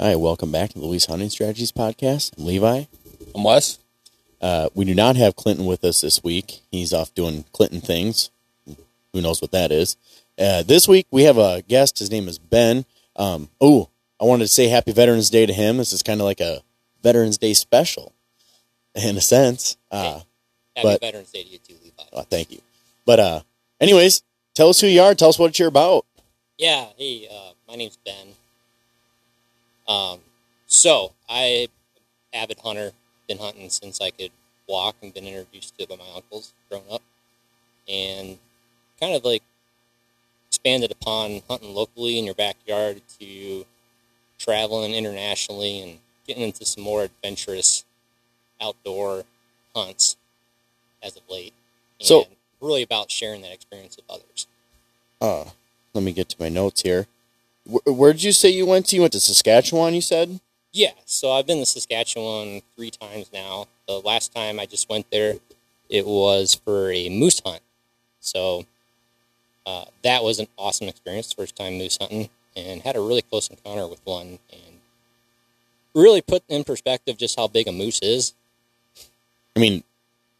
Hi, welcome back to the Luis Hunting Strategies podcast. I'm Levi. I'm Wes. Uh, we do not have Clinton with us this week. He's off doing Clinton things. Who knows what that is? Uh, this week we have a guest. His name is Ben. Um, oh, I wanted to say Happy Veterans Day to him. This is kind of like a Veterans Day special, in a sense. Uh, Happy But- Veterans Day to you too, Levi. oh, thank you. But uh, anyways, tell us who you are. Tell us what you're about. Yeah, hey, uh, my name's Ben. Um, so I avid hunter, been hunting since I could walk and been introduced to it by my uncles growing up, and kind of like expanded upon hunting locally in your backyard to traveling internationally and getting into some more adventurous outdoor hunts as of late. And So- really about sharing that experience with others. Uh, let me get to my notes here. Wh- where did you say you went to? You went to Saskatchewan. You said. Yeah, so I've been to Saskatchewan three times now. The last time I just went there, it was for a moose hunt. So uh, that was an awesome experience, first time moose hunting, and had a really close encounter with one, and really put in perspective just how big a moose is. I mean,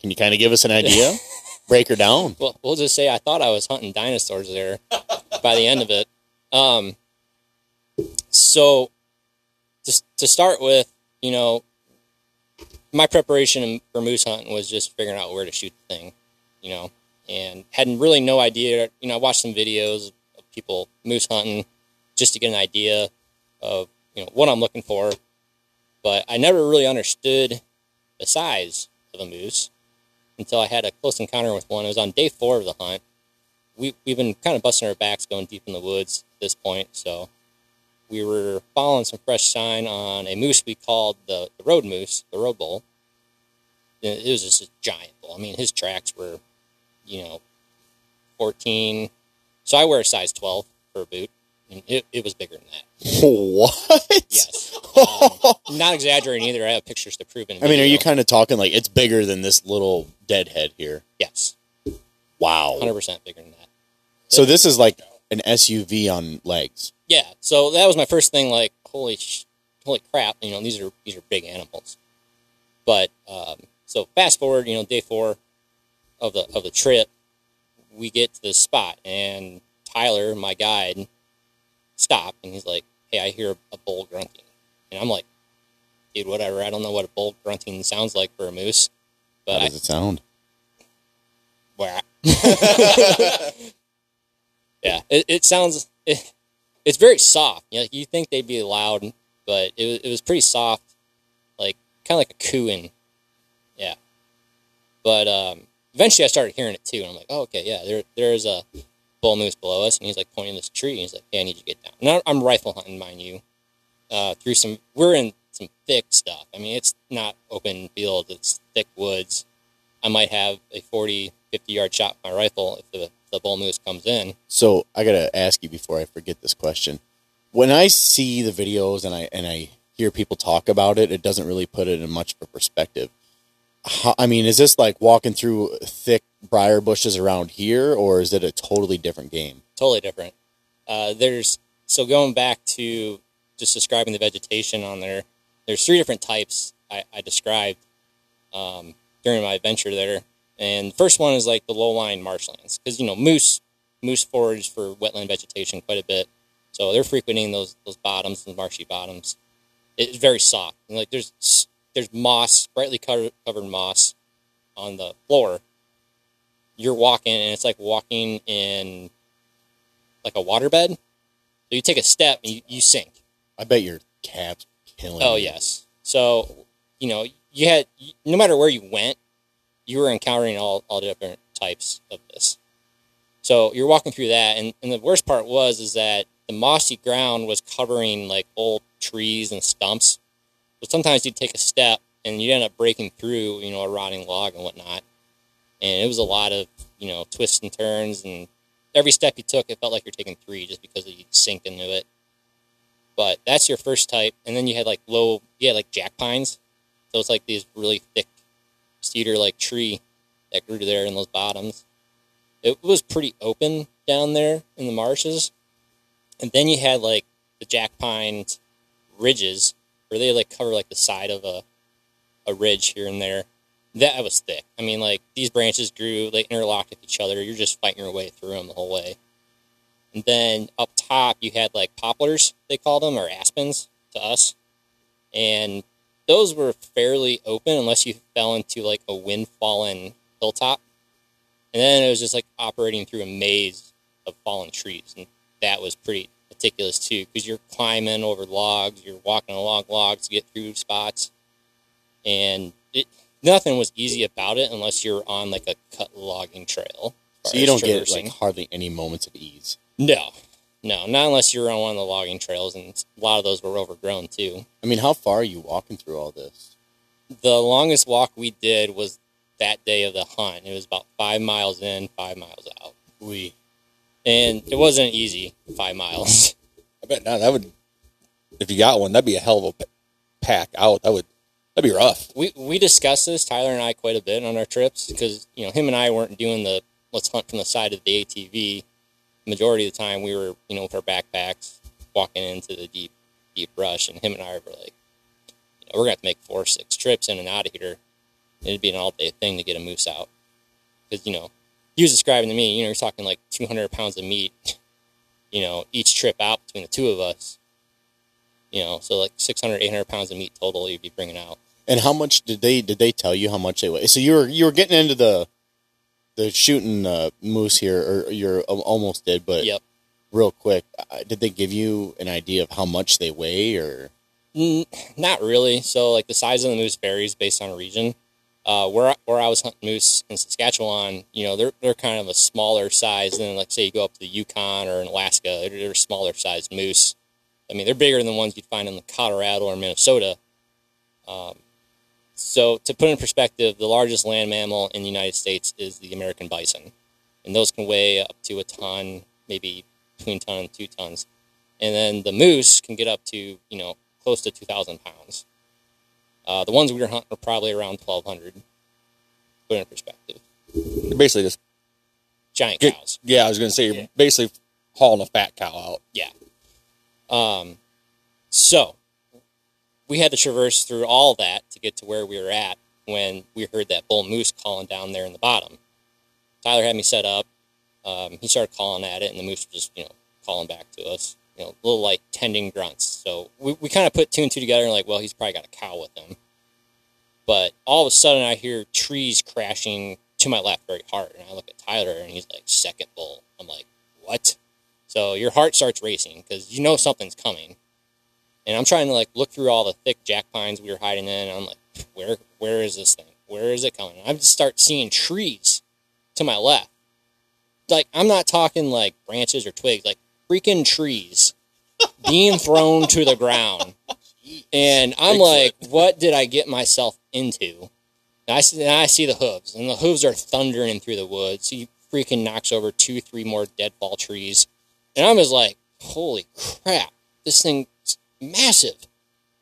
can you kind of give us an idea? Break her down. Well, we'll just say I thought I was hunting dinosaurs there by the end of it. Um, so, to, to start with, you know, my preparation for moose hunting was just figuring out where to shoot the thing, you know, and had really no idea. You know, I watched some videos of people moose hunting just to get an idea of, you know, what I'm looking for, but I never really understood the size of a moose until I had a close encounter with one. It was on day four of the hunt. We, we've been kind of busting our backs going deep in the woods at this point. So we were following some fresh sign on a moose we called the, the road moose, the road bull. It was just a giant bull. I mean, his tracks were, you know, 14. So I wear a size 12 for a boot. And it, it was bigger than that. What? Yes. Um, not exaggerating either. I have pictures to prove it. I mean, are you kind of talking like it's bigger than this little deadhead here? Yes. Wow. 100% bigger than that. So this is like an SUV on legs. Yeah so that was my first thing like holy sh- holy crap you know these are these are big animals but um, so fast forward you know day four of the of the trip we get to this spot and tyler my guide stopped and he's like hey i hear a bull grunting and i'm like dude whatever i don't know what a bull grunting sounds like for a moose How but I, does it sound? Wah. yeah, it, it sounds. It, it's very soft. You know, you think they'd be loud, but it was, it was pretty soft, like kind of like a cooing. Yeah, but um, eventually I started hearing it too, and I'm like, oh, okay, yeah, there there's a bull moose below us, and he's like pointing this tree, and he's like, hey, I need you to get down. Now I'm rifle hunting, mind you, uh, through some. We're in some thick stuff. I mean, it's not open field; it's thick woods. I might have a 40, 50 yard shot with my rifle if the, the bull moose comes in. So I gotta ask you before I forget this question. When I see the videos and I and I hear people talk about it, it doesn't really put it in much of a perspective. How, I mean, is this like walking through thick briar bushes around here, or is it a totally different game? Totally different. Uh, there's so going back to just describing the vegetation on there. There's three different types I, I described um, during my adventure there, and the first one is like the low lying marshlands because you know moose moose forage for wetland vegetation quite a bit, so they're frequenting those those bottoms, those marshy bottoms. It's very soft. And like there's there's moss, brightly covered, covered moss on the floor. You're walking, and it's like walking in like a waterbed. So you take a step and you, you sink. I bet your calves killing. Oh you. yes. So you know you had no matter where you went, you were encountering all all different types of this. So you're walking through that, and, and the worst part was is that the mossy ground was covering like old trees and stumps. So sometimes you'd take a step and you'd end up breaking through, you know, a rotting log and whatnot. And it was a lot of, you know, twists and turns and every step you took it felt like you're taking three just because you'd sink into it. But that's your first type. And then you had like low you had like jack pines. So it's like these really thick cedar like tree that grew there in those bottoms. It was pretty open down there in the marshes. And then you had like the jack pines ridges where they like cover like the side of a a ridge here and there. That was thick. I mean, like these branches grew, they interlocked with each other. You're just fighting your way through them the whole way. And then up top, you had like poplars, they called them, or aspens to us. And those were fairly open unless you fell into like a wind fallen hilltop. And then it was just like operating through a maze of fallen trees. And that was pretty meticulous too, because you're climbing over logs, you're walking along logs to get through spots. And it, nothing was easy about it unless you're on like a cut logging trail. So you don't get like hardly any moments of ease. No, no, not unless you're on one of the logging trails, and a lot of those were overgrown too. I mean, how far are you walking through all this? The longest walk we did was that day of the hunt. It was about five miles in, five miles out, We and it wasn't easy. Five miles. I bet now that would, if you got one, that'd be a hell of a pack out. That would, that'd be rough. we we discussed this Tyler and I quite a bit on our trips because you know him and I weren't doing the let's hunt from the side of the ATV. Majority of the time, we were you know with our backpacks walking into the deep deep brush, and him and I were like, you know, we're gonna have to make four or six trips in and out of here. It'd be an all day thing to get a moose out because you know he was describing to me, you know, you're talking like 200 pounds of meat, you know, each trip out between the two of us. You know, so like 600, 800 pounds of meat total you'd be bringing out. and how much did they did they tell you how much they weigh? So you were you were getting into the the shooting uh, moose here, or you're almost did, but Yep. real quick, did they give you an idea of how much they weigh, or Mm, not really. So like the size of the moose varies based on region. Uh, where I- where I was hunting moose in Saskatchewan, you know, they're they're kind of a smaller size than like say you go up to the Yukon or in Alaska, they're, they're smaller sized moose. I mean, they're bigger than the ones you'd find in the Colorado or Minnesota. Um, so to put in perspective, the largest land mammal in the United States is the American bison, and those can weigh up to a ton, maybe between ton and two tons. And then the moose can get up to you know close to 2,000 pounds. Uh, the ones we were hunting were probably around 1,200. Put it in perspective. You're basically just, Giant Good. cows. yeah, I was going to say, you're Yeah. basically hauling a fat cow out. Yeah. Um, so we had to traverse through all that to get to where we were at when we heard that bull moose calling down there in the bottom. Tyler had me set up. Um, he started calling at it, and the moose was just, you know, calling back to us. You know, little like tending grunts. So we, we kind of put two and two together and like, well, he's probably got a cow with him. But all of a sudden, I hear trees crashing to my left very hard, and I look at Tyler, and he's like, second bull. I'm like, what? So your heart starts racing because you know something's coming. And I'm trying to like look through all the thick jack pines we were hiding in. And I'm like, where where is this thing? Where is it coming? I just start seeing trees to my left. Like I'm not talking like branches or twigs, like freaking trees being thrown to the ground. And I'm like, what did I get myself into? And I see, and I see the hooves, and the hooves are thundering through the woods. He freaking knocks over two, three more deadfall trees. And I'm just like, holy crap, this thing's massive.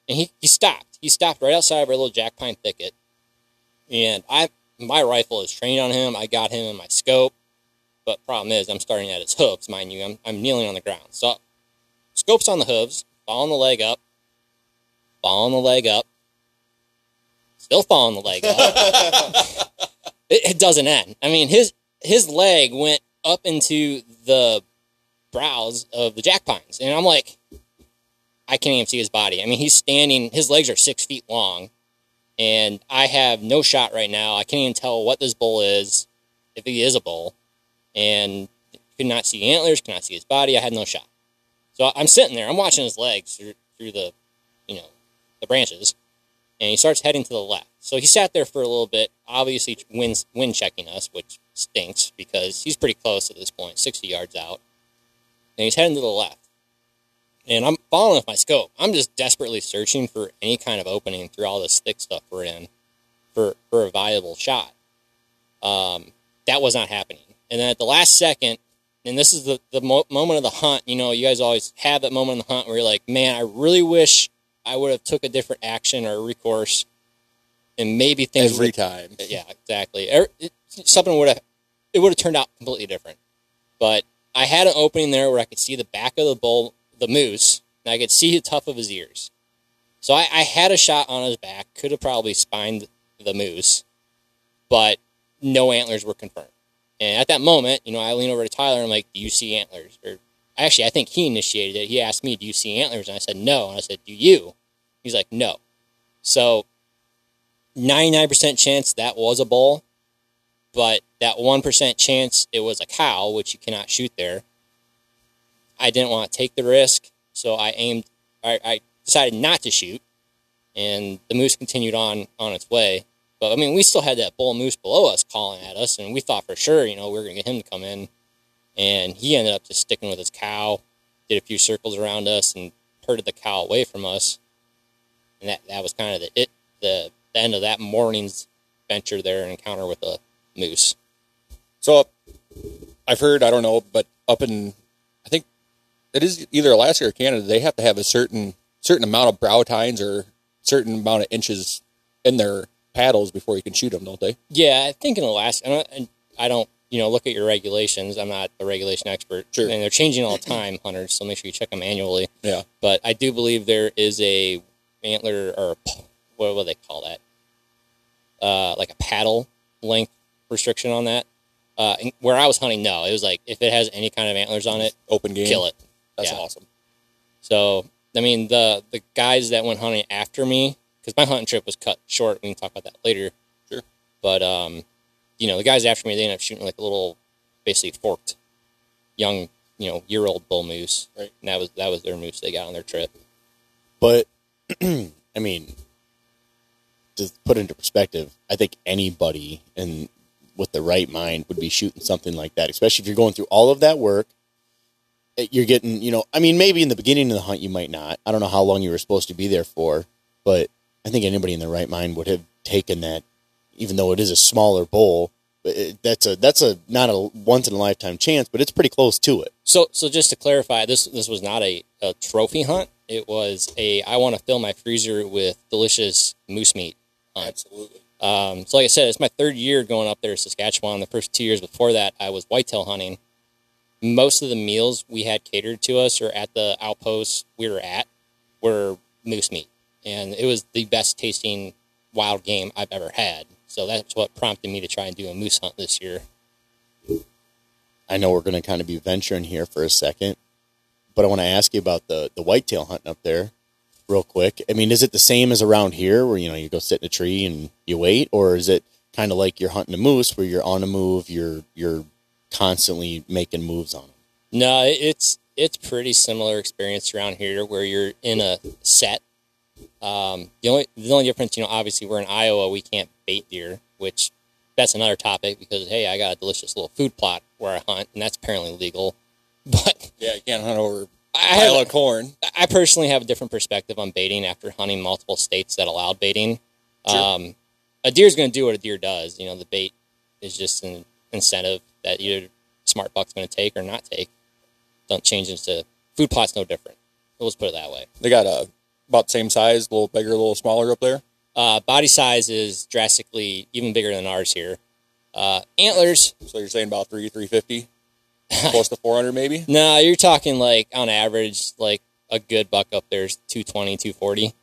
And he, he stopped. He stopped right outside of our little jack pine thicket. And I my rifle is trained on him. I got him in my scope. But problem is I'm starting at his hooves, mind you. I'm, I'm kneeling on the ground. So scope's on the hooves, following the leg up, following the leg up, still following the leg up. it, it doesn't end. I mean, his his leg went up into the brows of the jack pines, and I'm like, I can't even see his body. I mean, he's standing. His legs are six feet long, and I have no shot right now. I can't even tell what this bull is, if he is a bull, and could not see antlers, could not see his body. I had no shot. So I'm sitting there. I'm watching his legs through through the, you know, the branches, and he starts heading to the left. So he sat there for a little bit, obviously wind wind checking us, which stinks because he's pretty close at this point, 60 yards out, and he's heading to the left. And I'm following with my scope. I'm just desperately searching for any kind of opening through all this thick stuff we're in, for for a viable shot. Um, that was not happening. And then at the last second, and this is the, the mo- moment of the hunt, you know, you guys always have that moment in the hunt where you're like, man, I really wish I would have took a different action or recourse and maybe things Every time. yeah, exactly. Er- it- Something would have it would have turned out completely different. But I had an opening there where I could see the back of the bull, the moose, and I could see the tuft of his ears. So I, I had a shot on his back, could have probably spined the moose, but no antlers were confirmed. And at that moment, you know, I lean over to Tyler and I'm like, "Do you see antlers?" Or actually, I think he initiated it. He asked me, "Do you see antlers?" And I said, "No." And I said, "Do you?" He's like, "No." So, ninety nine percent chance that was a bull, but that one percent chance it was a cow, which you cannot shoot there. I didn't want to take the risk, so I aimed. I, I decided not to shoot, and the moose continued on on its way. But I mean, we still had that bull moose below us calling at us, and we thought for sure, you know, we were gonna get him to come in, and he ended up just sticking with his cow, did a few circles around us, and herded the cow away from us, and that that was kind of the it the, the end of that morning's venture there, encounter with a moose. So I've heard, I don't know, but up in, I think it is either Alaska or Canada, they have to have a certain certain amount of brow tines or certain amount of inches in their paddles before you can shoot them, don't they? Yeah, I think in Alaska, and I- and I don't, you know, look at your regulations. I'm not a regulation expert, Sure. and they're changing all the time, hunters. So make sure you check them annually. Yeah. But I do believe there is a antler or what do they call that? Uh, like a paddle length restriction on that. Uh, where I was hunting, no, it was like if it has any kind of antlers on it, Open game. kill it. That's Yeah. awesome. So I mean, the the guys that went hunting after me, because my hunting trip was cut short. We can talk about that later. Sure. But um, you know, the guys after me, they ended up shooting like a little, basically forked, young, you know, year old bull moose. Right. And that was that was their moose they got on their trip. But I mean, to put into perspective, I think anybody in with the right mind would be shooting something like that, especially if you're going through all of that work. You're getting, you know, I mean, maybe in the beginning of the hunt you might not. I don't know how long you were supposed to be there for, but I think anybody in their right mind would have taken that, even though it is a smaller bull. It, that's a that's a not a once in a lifetime chance, but it's pretty close to it. So so just to clarify, this this was not a, a trophy hunt. It was a I want to fill my freezer with delicious moose meat hunt. Absolutely. Um, so like I said, it's my third year going up there to Saskatchewan. The first two years before that, I was whitetail hunting. Most of the meals we had catered to us or at the outposts we were at were moose meat, and it was the best tasting wild game I've ever had. So that's what prompted me to try and do a moose hunt this year. I know we're going to kind of be venturing here for a second, but I want to ask you about the the whitetail hunting up there, real quick. I mean, is it the same as around here, where you know you go sit in a tree and you wait, or is it kind of like you're hunting a moose, where you're on a move, you're you're constantly making moves on them? No, it's it's pretty similar experience around here where you're in a set. Um, the only the only difference, you know, obviously we're in Iowa, we can't bait deer, which that's another topic because hey, I got a delicious little food plot where I hunt, and that's apparently legal. But Yeah, you can't hunt over I a pile have, of corn. I personally have a different perspective on baiting after hunting multiple states that allowed baiting. Sure. Um, a deer's going to do what a deer does. You know, the bait is just an incentive that either smart buck's going to take or not take. Don't change into food plot's no different. Let's put it that way. They got a about the same size, a little bigger, a little smaller up there. Uh, body size is drastically even bigger than ours here. Uh, antlers, So you're saying about three, three fifty, close to four hundred, maybe. no, you're talking like on average, like a good buck up there is 220, 240.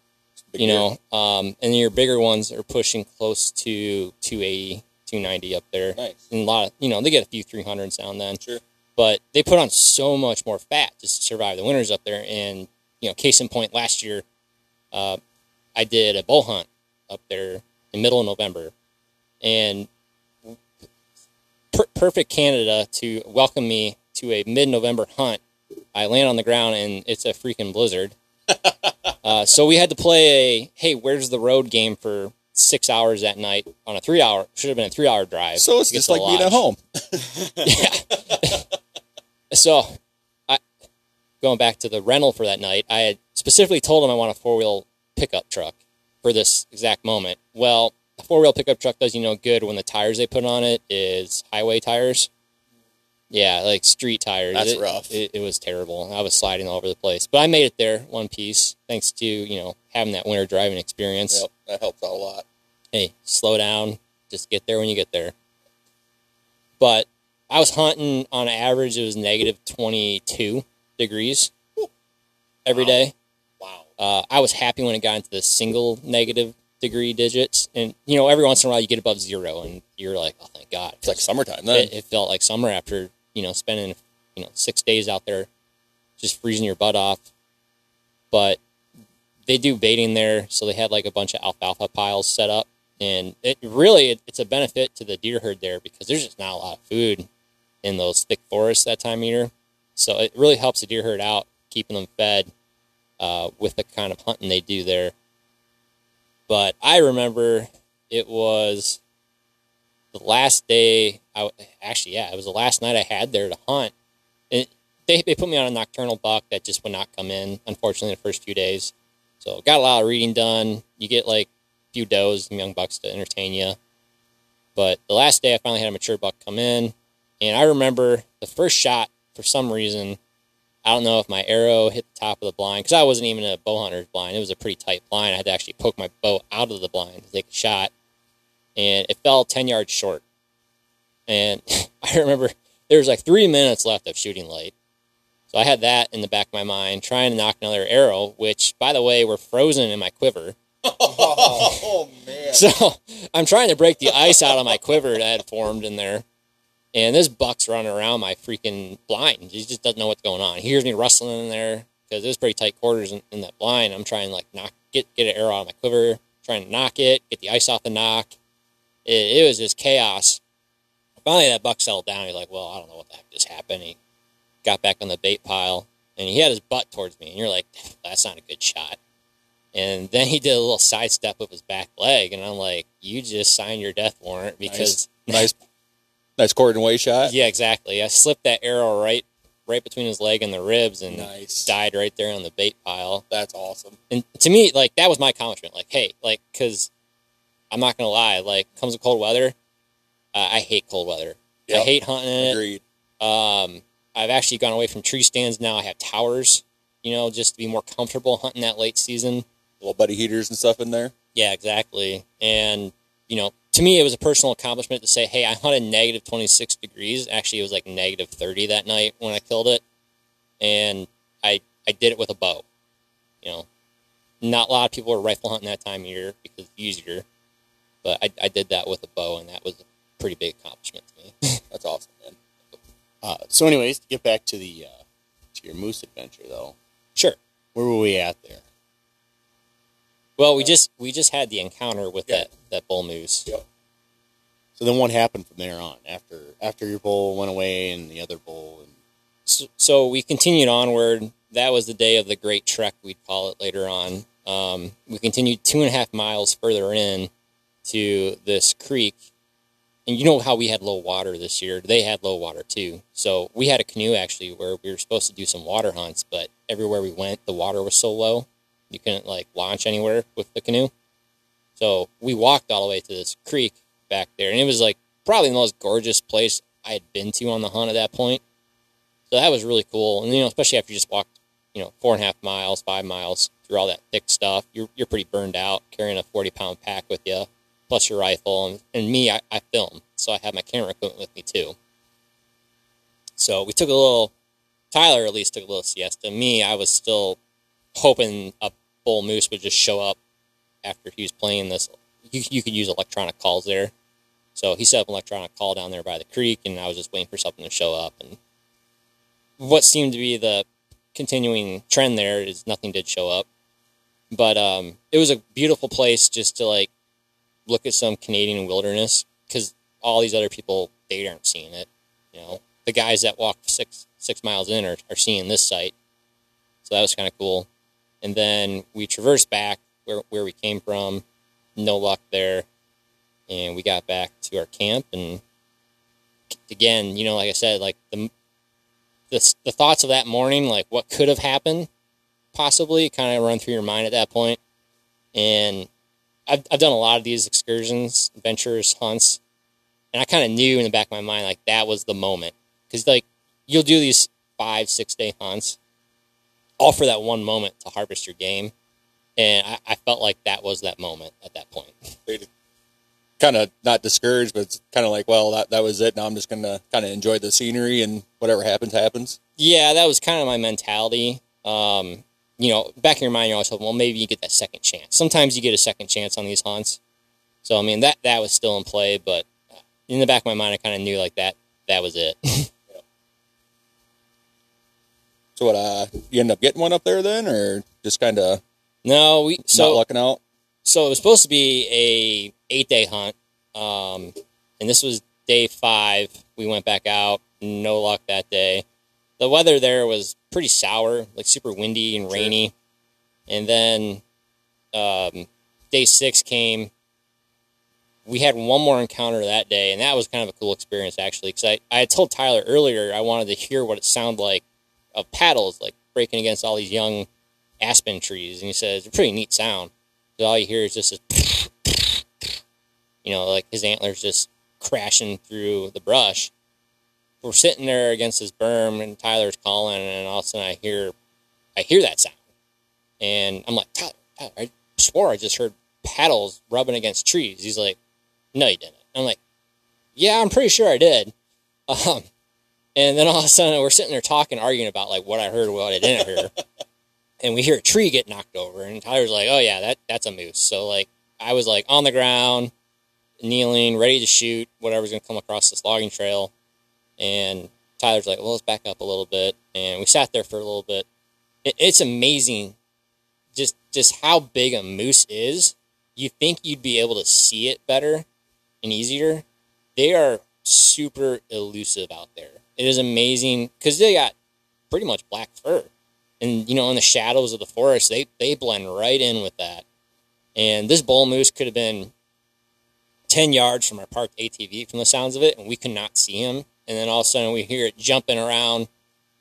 You know, um, and your bigger ones are pushing close to 280, 290 up there. Nice. And a lot of, you know, they get a few 300s now and then. Sure. But they put on so much more fat just to survive the winters up there. And, you know, case in point, last year, uh, I did a bull hunt up there in middle of November. And per- perfect Canada to welcome me to a mid November hunt. I land on the ground and it's a freaking blizzard. Uh, so we had to play a hey, where's the road game for six hours that night on a three hour should have been a three hour drive. So it's just like being at home. yeah. So, I going back to the rental for that night, I had specifically told him I want a four wheel pickup truck for this exact moment. Well, a four wheel pickup truck does you no good when the tires they put on it is highway tires. Yeah, like street tires. That's it, rough. It, it was terrible. I was sliding all over the place, but I made it there one piece thanks to you know having that winter driving experience Yep, that helps out a lot. hey, slow down, just get there when you get there. But I was hunting on average, it was negative 22 degrees every Wow. day. Wow. Uh, I was happy when it got into the single negative degree digits, and you know, every once in a while you get above zero, and you're like, oh, thank God. It's like summertime then. It, it felt like summer after you know spending you know six days out there, just freezing your butt off. But they do baiting there, so they had like a bunch of alfalfa piles set up, and it really it, it's a benefit to the deer herd there because there's just not a lot of food in those thick forests that time of year. So it really helps the deer herd out, keeping them fed uh, with the kind of hunting they do there. But I remember it was the last day. I actually, yeah, it was the last night I had there to hunt. And they they put me on a nocturnal buck that just would not come in. Unfortunately, the first few days. So got a lot of reading done. You get like a few does, and young bucks to entertain you. But the last day, I finally had a mature buck come in, and I remember the first shot. For some reason, I don't know if my arrow hit the top of the blind because I wasn't even a bow hunter's blind. It was a pretty tight blind. I had to actually poke my bow out of the blind to take a shot, and it fell ten yards short. And I remember there was like three minutes left of shooting light, so I had that in the back of my mind, trying to nock another arrow, which, by the way, were frozen in my quiver. oh man! So I'm trying to break the ice out of my quiver that had formed in there. And this buck's running around my freaking blind. He just doesn't know what's going on. He hears me rustling in there because it was pretty tight quarters in, in, that blind. I'm trying to like nock get get an arrow out of my quiver, trying to nock it, get the ice off the nock. It, it was just chaos. Finally, that buck settled down. He's like, "Well, I don't know what the heck just happened." He got back on the bait pile and he had his butt towards me, and you're like, "That's not a good shot." And then he did a little sidestep with his back leg, and I'm like, "You just signed your death warrant because nice, nice, nice quartering away shot." Yeah, exactly. I slipped that arrow right, right between his leg and the ribs, and nice. died right there on the bait pile. That's awesome. And to me, like that was my accomplishment. Like, hey, like, because I'm not gonna lie, like, comes with cold weather, uh, I hate cold weather. Yep. I hate hunting in Agreed. it. Um, I've actually gone away from tree stands now. I have towers, you know, just to be more comfortable hunting that late season. Little buddy heaters and stuff in there. Yeah, exactly. And, you know, to me, it was a personal accomplishment to say, hey, I hunted negative 26 degrees. Actually, it was like negative 30 that night when I killed it. And I, I did it with a bow. You know, not a lot of people are rifle hunting that time of year because it's easier. But I, I did that with a bow, and that was a pretty big accomplishment to me. That's awesome, man. Uh, so, anyways, to get back to the uh, to your moose adventure, though, sure. where were we at there? Well, we just we just had the encounter with Yeah. that that bull moose. Yep. So then, what happened from there on? After after your bull went away and the other bull, and So, so we continued onward. That was the day of the great trek, we'd call it later on. Um, we continued two and a half miles further in to this creek. And you know how we had low water this year? They had low water too. So we had a canoe actually where we were supposed to do some water hunts, but everywhere we went, the water was so low, you couldn't like launch anywhere with the canoe. So we walked all the way to this creek back there, and it was like probably the most gorgeous place I had been to on the hunt at that point. So that was really cool. And you know, especially after you just walked, you know, four and a half miles, five miles through all that thick stuff, you're you're pretty burned out carrying a forty pound pack with you, plus your rifle. And, and me, I, I film, so I have my camera equipment with me too. So we took a little. Tyler at least took a little siesta. Me, I was still hoping a bull moose would just show up after he was playing this. You, you could use electronic calls there. So he set up an electronic call down there by the creek, and I was just waiting for something to show up. And what seemed to be the continuing trend there is nothing did show up. But um, it was a beautiful place just to like look at some Canadian wilderness because all these other people they aren't seeing it. You know, the guys that walk six six miles in are, are seeing this sight, so that was kind of cool. And then we traversed back where where we came from. No luck there and we got back to our camp and again you know like i said like the the, the thoughts of that morning like what could have happened possibly kind of run through your mind at that point and I've, I've done a lot of these excursions adventures hunts and i kind of knew in the back of my mind like that was the moment because like you'll do these five six day hunts all for that one moment to harvest your game and I, I felt like that was that moment at that point Kind of not discouraged, but it's kind of like, well, that, that was it. Now I'm just going to kind of enjoy the scenery and whatever happens, happens. Yeah, that was kind of my mentality. Um, you know, back in your mind, you're always hoping, well, maybe you get that second chance. Sometimes you get a second chance on these hunts. So I mean, that that was still in play, but in the back of my mind, I kind of knew like that that was it. So what? Uh, you end up getting one up there then, or just kind of no, we not so lucking out? so it was supposed to be a eight day hunt, um, and this was day five. We went back out, no luck that day. The weather there was pretty sour, like super windy and rainy. And then um, day six came. We had one more encounter that day, and that was kind of a cool experience actually. Because I, I had told Tyler earlier I wanted to hear what it sounded like of paddles, like breaking against all these young aspen trees, and he said it's a pretty neat sound. So all you hear is just this, you know, like his antlers just crashing through the brush. We're sitting there against this berm, and Tyler's calling, and all of a sudden I hear, I hear that sound, and I'm like, Tyler, Tyler, I swore I just heard paddles rubbing against trees. He's like, No, you didn't. I'm like, Yeah, I'm pretty sure I did. Um, and then all of a sudden we're sitting there talking, arguing about like what I heard, what I didn't hear and we hear a tree get knocked over and tyler's like oh yeah that that's a moose so like i was like on the ground kneeling ready to shoot whatever's going to come across this logging trail and tyler's like well let's back up a little bit and we sat there for a little bit. It, it's amazing just just how big a moose is. You think you'd be able to see it better and easier. They are super elusive out there. It is amazing because they got pretty much black fur. And you know in the shadows of the forest they they blend right in with that. And this bull moose could have been 10 yards from our parked atv from the sounds of it and we could not see him and then all of a sudden we hear it jumping around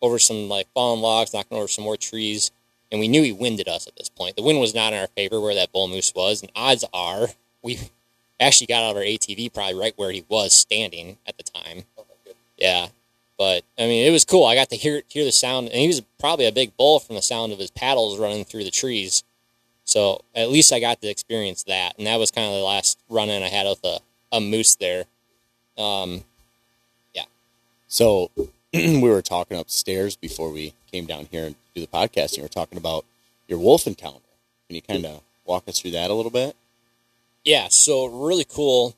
over some like fallen logs knocking over some more trees. And we knew he winded us at this point. The wind was not in our favor where that bull moose was. And odds are we actually got out of our atv probably right where he was standing at the time. Yeah. But I mean, it was cool. I got to hear hear the sound, and he was probably a big bull from the sound of his paddles running through the trees. So at least I got to experience that, and that was kind of the last run in I had with a, a moose there. Um, So we were talking upstairs before we came down here and do the podcast, and we were talking about your wolf encounter. Can you kind of walk us through that a little bit? yeah, so really cool.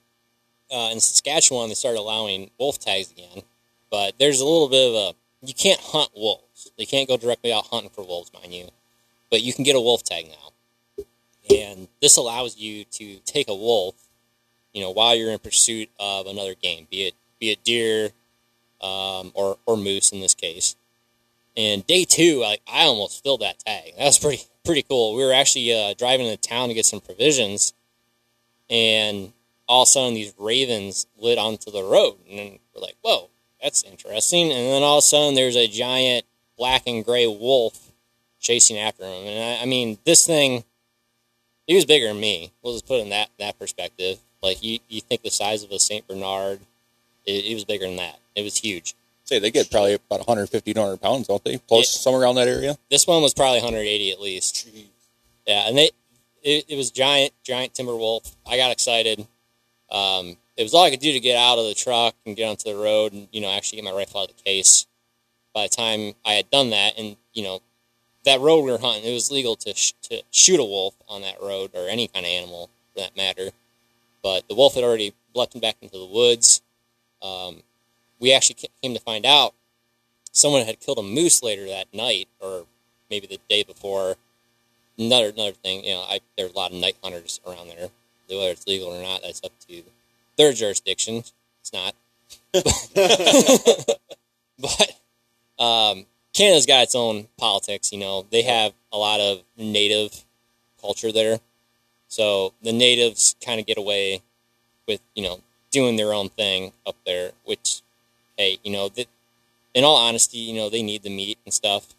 Uh, in Saskatchewan, they started allowing wolf tags again, but there's a little bit of a you can't hunt wolves. They can't go directly out hunting for wolves, mind you, but you can get a wolf tag now, and this allows you to take a wolf, you know, while you're in pursuit of another game, be it be it deer, um, or or moose in this case. And day two, like I almost filled that tag. That was pretty pretty cool. We were actually uh, driving to town to get some provisions, and all of a sudden these ravens lit onto the road, and we're like, "Whoa, that's interesting." And then all of a sudden there's a giant black and gray wolf chasing after him, and I, I mean this thing, he was bigger than me. We'll just put it in that that perspective. Like you, you think the size of a Saint Bernard, it, it was bigger than that. It was huge. Say they get probably about 150, 200 pounds, don't they? Yeah. somewhere around that area. This one was probably 180 at least. Yeah, and they it, it was giant, giant timber wolf. I got excited. Um, it was all I could do to get out of the truck and get onto the road and you know actually get my rifle out of the case. By the time I had done that, and you know that road we were hunting, it was legal to sh- to shoot a wolf on that road or any kind of animal for that matter. But the wolf had already left him back into the woods. Um, we actually came to find out someone had killed a moose later that night, or maybe the day before. Another another thing, you know, I, there are a lot of night hunters around there. Whether it's legal or not, that's up to their jurisdiction. It's not. but um, Canada's got its own politics. You know, they have a lot of native culture there, so the natives kind of get away with you know doing their own thing up there. Which, hey, you know, that in all honesty, you know, they need the meat and stuff.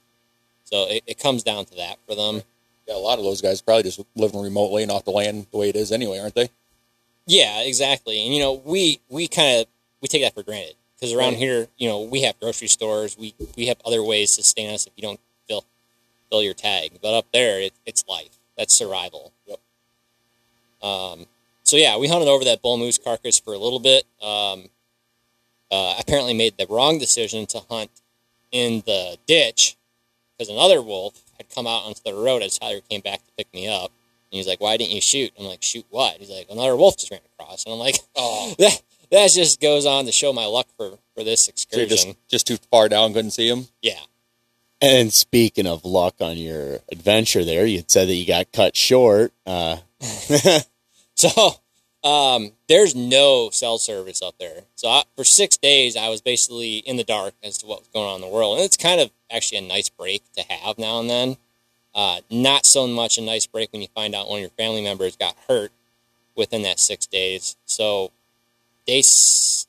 So it, it comes down to that for them. Yeah, a lot of those guys probably just living remotely and off the land the way it is anyway, aren't they? Yeah, exactly. And you know, we we kind of we take that for granted because around Right. here, here, you know, we have grocery stores. We we have other ways to sustain us if you don't fill fill your tag. But up there, it, it's life. That's survival. Yep. Um. So yeah, we hunted over that bull moose carcass for a little bit. Um. Uh, apparently made the wrong decision to hunt in the ditch because another wolf had come out onto the road as Tyler came back to pick me up. And he's like, "Why didn't you shoot?" I'm like, "Shoot what?" He's like, "Another wolf just ran across." And I'm like, Oh, "That that just goes on to show my luck for for this so excursion." just just too far down, couldn't see him. yeah, And speaking of luck on your adventure there, you said that you got cut short. Uh, So, um, there's no cell service up there. So I, for six days, I was basically in the dark as to what was going on in the world, and it's kind of actually a nice break to have now and then. Uh, not so much a nice break when you find out one of your family members got hurt within that six days. So, day,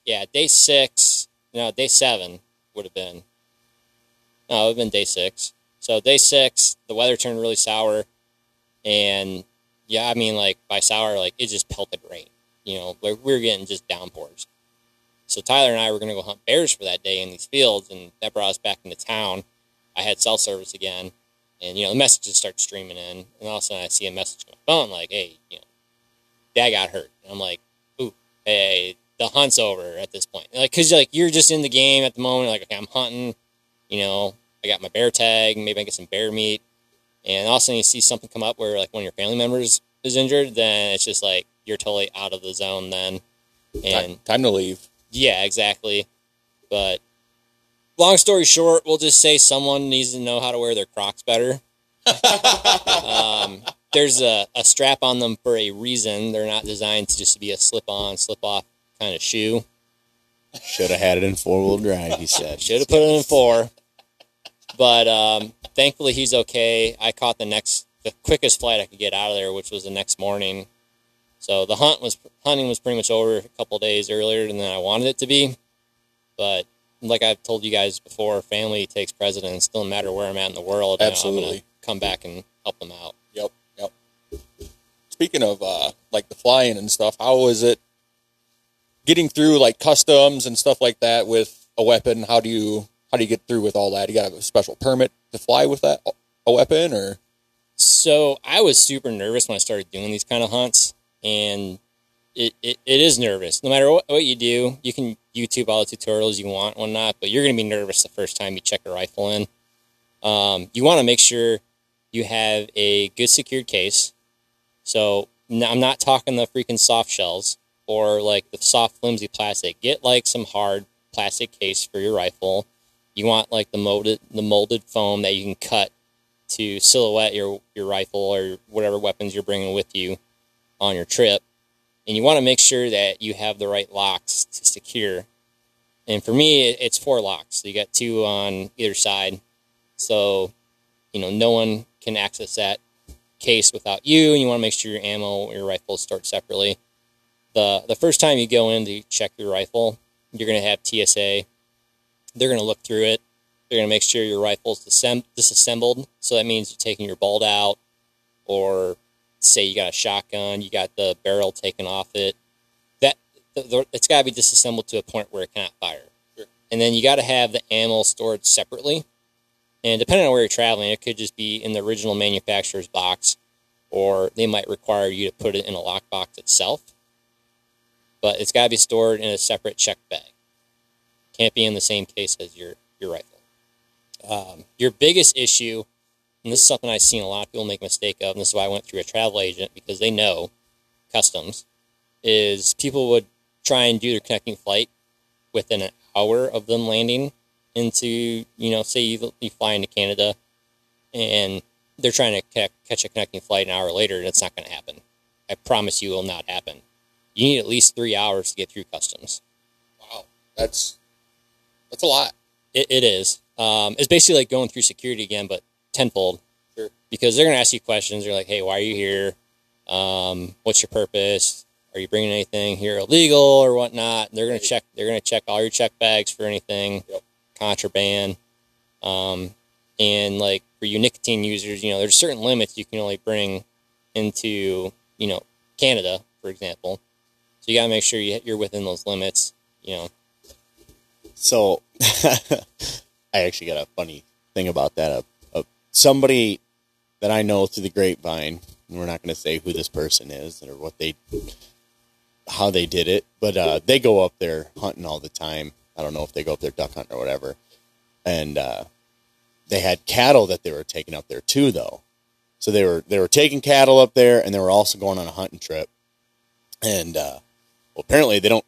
yeah, day six, no, day seven would have been. No, it would have been day six. So day six, the weather turned really sour, and yeah, I mean, like by sour, like it just pelted rain. You know, like we were getting just downpours. So Tyler and I were going to go hunt bears for that day in these fields, and that brought us back into town. I had cell service again, and you know the messages start streaming in, and all of a sudden I see a message on my phone like, "Hey, you know, Dad got hurt." And I'm like, "Ooh, hey, the hunt's over at this point." Like, cause like you're just in the game at the moment. Like, okay, I'm hunting. You know, I got my bear tag. Maybe I get some bear meat and all of a sudden you see something come up where like one of your family members is injured, then it's just like you're totally out of the zone then. And time, time to leave. yeah, exactly. But long story short, we'll just say someone needs to know how to wear their Crocs better. um, there's a, a strap on them for a reason. They're not designed to just be a slip on, slip off kind of shoe. should have had it in four wheel drive, he said. Should have put it in four. But um, thankfully he's okay. I caught the next the quickest flight I could get out of there, which was the next morning. So the hunt was hunting was pretty much over a couple days earlier than I wanted it to be. But like I've told you guys before, family takes precedence. Doesn't matter where I'm at in the world. you know, I'm Absolutely. come back and help them out. Yep, yep. Speaking of uh, like the flying and stuff, how was it getting through like customs and stuff like that with a weapon? How do you how do you get through with all that? You got a special permit to fly with that a weapon, or So I was super nervous when I started doing these kind of hunts, and it, it, it is nervous. No matter what, what you do, you can YouTube all the tutorials you want, whatnot, but you're going to be nervous the first time you check a rifle in. Um, you want to make sure you have a good secured case. So I am not talking the freaking soft shells or like the soft flimsy plastic. Get like some hard plastic case for your rifle. You want like the molded the molded foam that you can cut to silhouette your your rifle or whatever weapons you're bringing with you on your trip. And you want to make sure that you have the right locks to secure. And for me, it's four locks. So you got two on either side. So, you know, no one can access that case without you. And you want to make sure your ammo, or your rifle stored separately. The, the first time you go in to check your rifle, you're going to have TSA. They're going to look through it. They're going to make sure your rifle's disem- disassembled. So that means you're taking your bolt out, or say you got a shotgun, you got the barrel taken off it. That the, the, it's got to be disassembled to a point where it cannot fire. Sure. And then you got to have the ammo stored separately. And depending on where you're traveling, it could just be in the original manufacturer's box, or they might require you to put it in a lockbox itself. But it's got to be stored in a separate check bag. Can't be in the same case as your your rifle. Um, your biggest issue, and this is something I've seen a lot of people make a mistake of, and this is why I went through a travel agent because they know customs, is people would try and do their connecting flight within an hour of them landing into, you know, say you, you fly into Canada and they're trying to ca- catch a connecting flight an hour later, and it's not going to happen. I promise you it will not happen. You need at least three hours to get through customs. wow, that's that's a lot. It, it is. Um, it's basically like going through security again, but tenfold. Sure. Because they're going to ask you questions. They're like, hey, why are you here? Um, what's your purpose? Are you bringing anything here illegal or whatnot? They're going to check. They're going to check all your check bags for anything Yep. contraband. Um, and like for you nicotine users, you know, there's certain limits you can only bring into, you know, Canada, for example. So you got to make sure you, you're within those limits. You know, So, I actually got a funny thing about that. A, somebody that I know through the grapevine, and we're not going to say who this person is or what they, how they did it, but uh, they go up there hunting all the time. I don't know if they go up there duck hunting or whatever. And uh, they had cattle that they were taking up there too, though. So they were they were taking cattle up there, and they were also going on a hunting trip. And uh, well, apparently they don't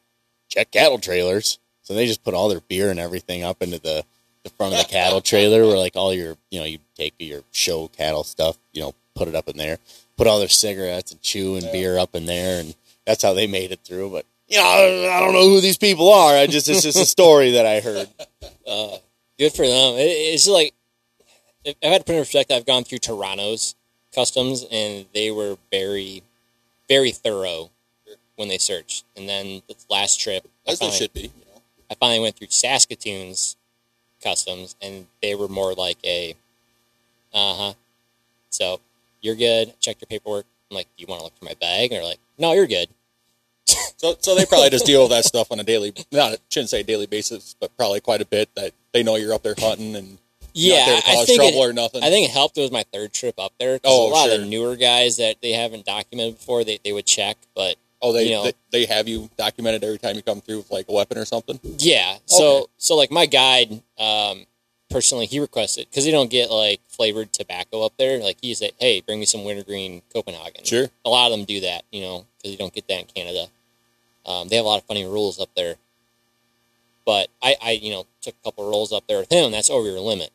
check cattle trailers, so they just put all their beer and everything up into the the front of the cattle trailer, where like all your you know you take your show cattle stuff, you know, put it up in there, put all their cigarettes and chew and Yeah. beer up in there, and that's how they made it through. But you know, I don't know who these people are. I just it's just a story that I heard. Uh, good for them. It, it's like if I've had to put in perspective. I've gone through Toronto's customs, and they were very, very thorough when they searched. And then the last trip, As they should be. I finally went through Saskatoon's customs, and they were more like a, uh huh. So you're good. Check your paperwork. I'm like, do you want to look for my bag? And they're like, no, you're good. So, so they probably just deal with that stuff on a daily, not shouldn't say daily basis, but probably quite a bit. That they know you're up there hunting and Yeah, not there to I cause think trouble it, or nothing. I think it helped. It was my third trip up there. Oh, a lot of sure. the newer guys that they haven't documented before, they, they would check. But oh, they, you know. they they have you documented every time you come through with like a weapon or something. yeah, so Okay. so like my guide, um, personally, he requested because they don't get like flavored tobacco up there. Like he said, hey, bring me some wintergreen Copenhagen. Sure. a lot of them do that, you know, because you don't get that in Canada. Um, they have a lot of funny rules up there. But I, I, you know, took a couple rolls up there with him. That's over your limit.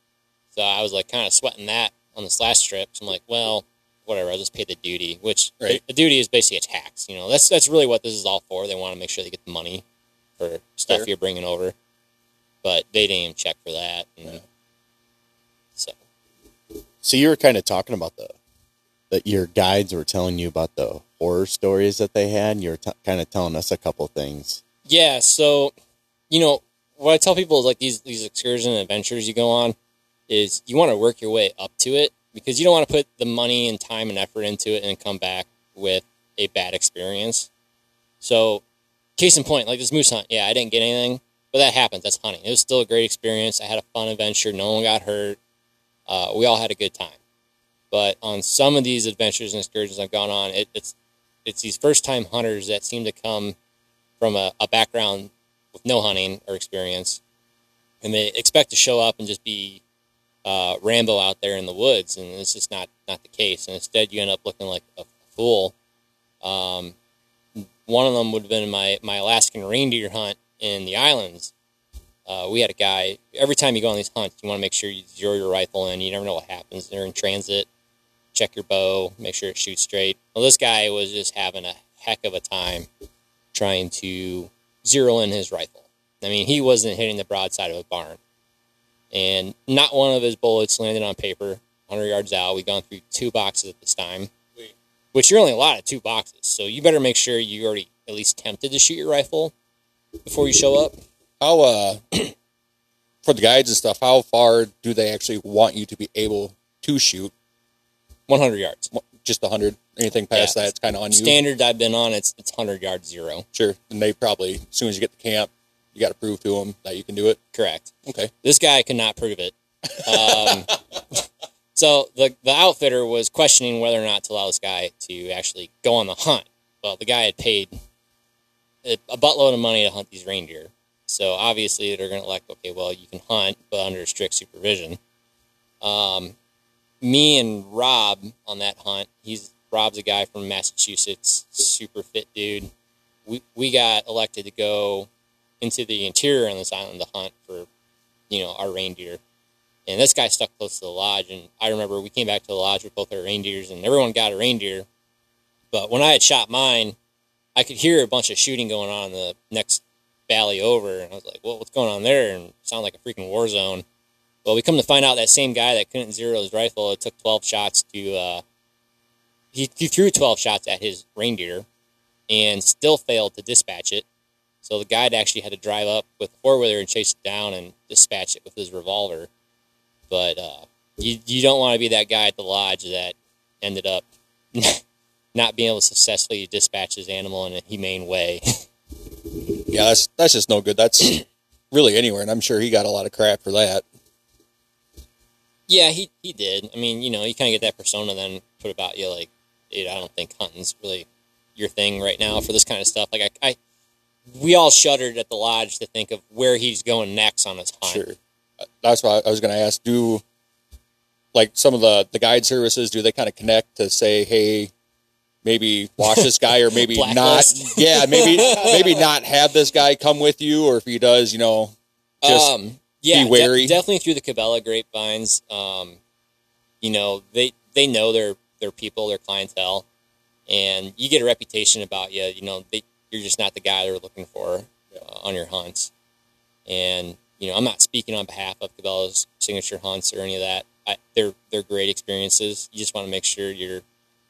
So I was like kind of sweating that on this last trip. So I'm like, well, whatever. I'll just pay the duty, which Right. the, the duty is basically a tax. You know, that's that's really what this is all for. They want to make sure they get the money for stuff Fair. you're bringing over. But they didn't even check for that. And Yeah. So So you were kind of talking about the that your guides were telling you about the horror stories that they had. And you were t- kind of telling us a couple things. Yeah, so you know what I tell people is like these these excursion adventures you go on is you want to work your way up to it because you don't want to put the money and time and effort into it and come back with a bad experience. So, case in point, like this moose hunt, yeah, I didn't get anything, but that happens. That's hunting. It was still a great experience. I had a fun adventure. No one got hurt. Uh, we all had a good time. But on some of these adventures and excursions I've gone on, it, it's it's these first time hunters that seem to come from a, a background with no hunting or experience, and they expect to show up and just be uh, Rambo out there in the woods, and it's just not not the case. And instead, you end up looking like a fool. Um, one of them would have been my my Alaskan reindeer hunt in the islands. Uh, we had a guy. Every time you go on these hunts, you want to make sure you zero your rifle in. You never know what happens. They're in transit. Check your bow. Make sure it shoots straight. Well, this guy was just having a heck of a time trying to zero in his rifle. I mean, he wasn't hitting the broadside of a barn. And not one of his bullets landed on paper 100 yards out. We've gone through two boxes at this time, Sweet. which you're only allowed at two boxes. So you better make sure you already at least tempted to shoot your rifle before you show up. How uh for the guides and stuff, how far do they actually want you to be able to shoot? 100 yards. Just hundred. Anything past Yeah. that, it's kind of on you. Standard I've been on, it's, it's 100 yards zero. Sure. And they probably, as soon as you get to camp, you got to prove to them that you can do it. Correct. Okay. This guy cannot prove it. Um, so the the outfitter was questioning whether or not to allow this guy to actually go on the hunt. Well, the guy had paid a a buttload of money to hunt these reindeer. So obviously they're going to like, okay, well you can hunt, but under strict supervision. Um, me and Rob on that hunt. He's Rob's a guy from Massachusetts, super fit dude. We we got elected to go into the interior on this island to hunt for, you know, our reindeer. And this guy stuck close to the lodge. And I remember we came back to the lodge with both our reindeers, and everyone got a reindeer. But when I had shot mine, I could hear a bunch of shooting going on in the next valley over. And I was like, well, what's going on there? And it sounded like a freaking war zone. Well, we come to find out that same guy that couldn't zero his rifle, it took 12 shots to, uh, he, he threw 12 shots at his reindeer and still failed to dispatch it. So the guide actually had to drive up with a four wheeler and chase it down and dispatch it with his revolver. But uh, you you don't want to be that guy at the lodge that ended up not being able to successfully dispatch his animal in a humane way. Yeah, that's that's just no good. That's really anywhere, and I'm sure he got a lot of crap for that. yeah, he he did. I mean, you know, you kind of get that persona then put about you like, dude, I don't think hunting's really your thing right now for this kind of stuff. Like I, I we all shuddered at the lodge to think of where he's going next on his hunt. Sure. That's why I was going to ask: Do like some of the the guide services do they kind of connect to say, hey, maybe watch this guy or maybe not? Yeah, maybe maybe not have this guy come with you, or if he does, you know, just um, yeah, be wary. de- definitely through the Cabela grapevines. Um, you know, they they know their their people, their clientele, and you get a reputation about you. You know, they, you're just not the guy they're looking for uh, on your hunts. And you know, I'm not speaking on behalf of Cabela's signature hunts or any of that. I, they're they're great experiences. You just want to make sure you're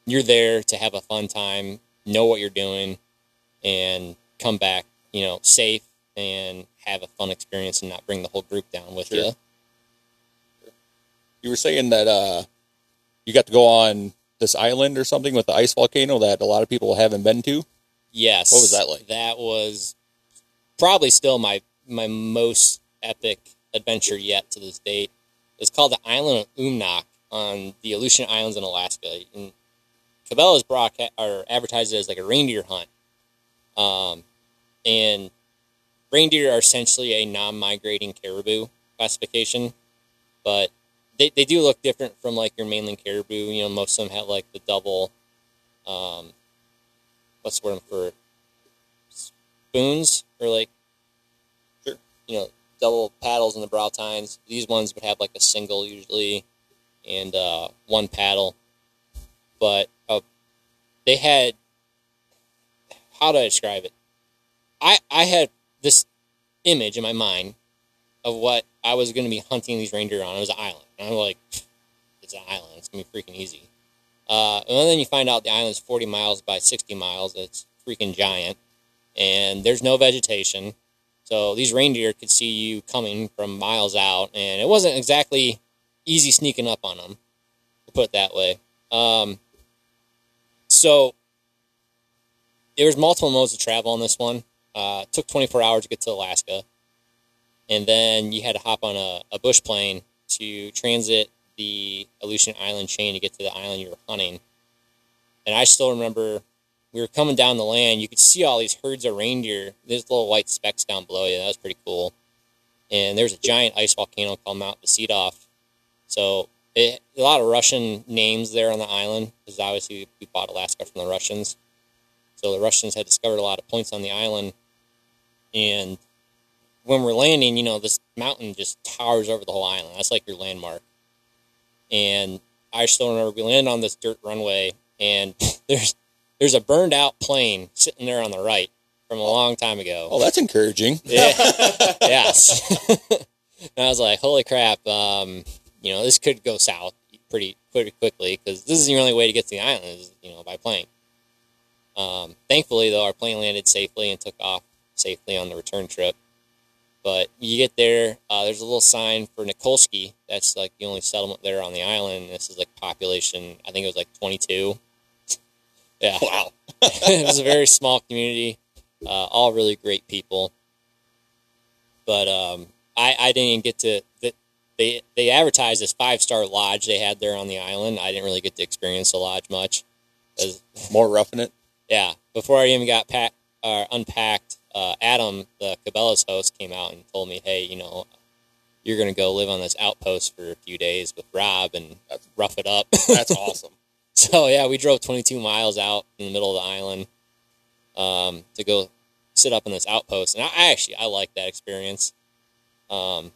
you're there to have a fun time, know what you're doing, and come back, you know, safe and have a fun experience and not bring the whole group down with Sure. you. you were saying that uh, you got to go on this island or something with the ice volcano that a lot of people haven't been to. Yes. What was that like? That was probably still my my most epic adventure yet to this date. It's called the Island of Umnak on the Aleutian Islands in Alaska. And Cabela's broadcast or advertised it as like a reindeer hunt. Um, and reindeer are essentially a non-migrating caribou classification, but they, they do look different from like your mainland caribou. You know, most of them have like the double, um, what's the word for spoons or like, you know, double paddles in the brow tines. These ones would have like a single usually, and uh, one paddle. But uh, they had how do I describe it? I I had this image in my mind of what I was going to be hunting these reindeer on. It was an island, and I'm like, it's an island. It's gonna be freaking easy. Uh, and then you find out the island's 40 miles by 60 miles. It's freaking giant, and there's no vegetation. So these reindeer could see you coming from miles out, and it wasn't exactly easy sneaking up on them, to put it that way. Um, so there was multiple modes of travel on this one. Uh, took 24 hours to get to Alaska, and then you had to hop on a, a bush plane to transit the Aleutian Island chain to get to the island you were hunting. And I still remember we were coming down the land. You could see all these herds of reindeer. There's little white specks down below you. That was pretty cool. And there's a giant ice volcano called Mount Vsevidof. So it, a lot of Russian names there on the island because obviously we bought Alaska from the Russians. So the Russians had discovered a lot of points on the island. And when we're landing, you know, this mountain just towers over the whole island. That's like your landmark. And I still remember we landed on this dirt runway, and there's there's a burned out plane sitting there on the right from a long time ago. Oh, that's encouraging. Yeah. yes. and I was like, holy crap, um, you know, this could go south pretty pretty quickly because this is the only way to get to the island is, you know, by plane. Um, thankfully, though, our plane landed safely and took off safely on the return trip. But you get there, uh, there's a little sign for Nikolsky. That's like the only settlement there on the island. This is like population, I think it was like 22. Yeah. Wow. it was a very small community, uh, all really great people. But um, I, I didn't even get to. The, they they advertised this five star lodge they had there on the island. I didn't really get to experience the lodge much. More roughing it. yeah, before I even got packed or unpacked, uh, Adam, the Cabela's host, came out and told me, "Hey, you know, you're gonna go live on this outpost for a few days with Rob and rough it up." That's awesome. So yeah, we drove 22 miles out in the middle of the island um, to go sit up in this outpost, and I, I actually I like that experience. Um,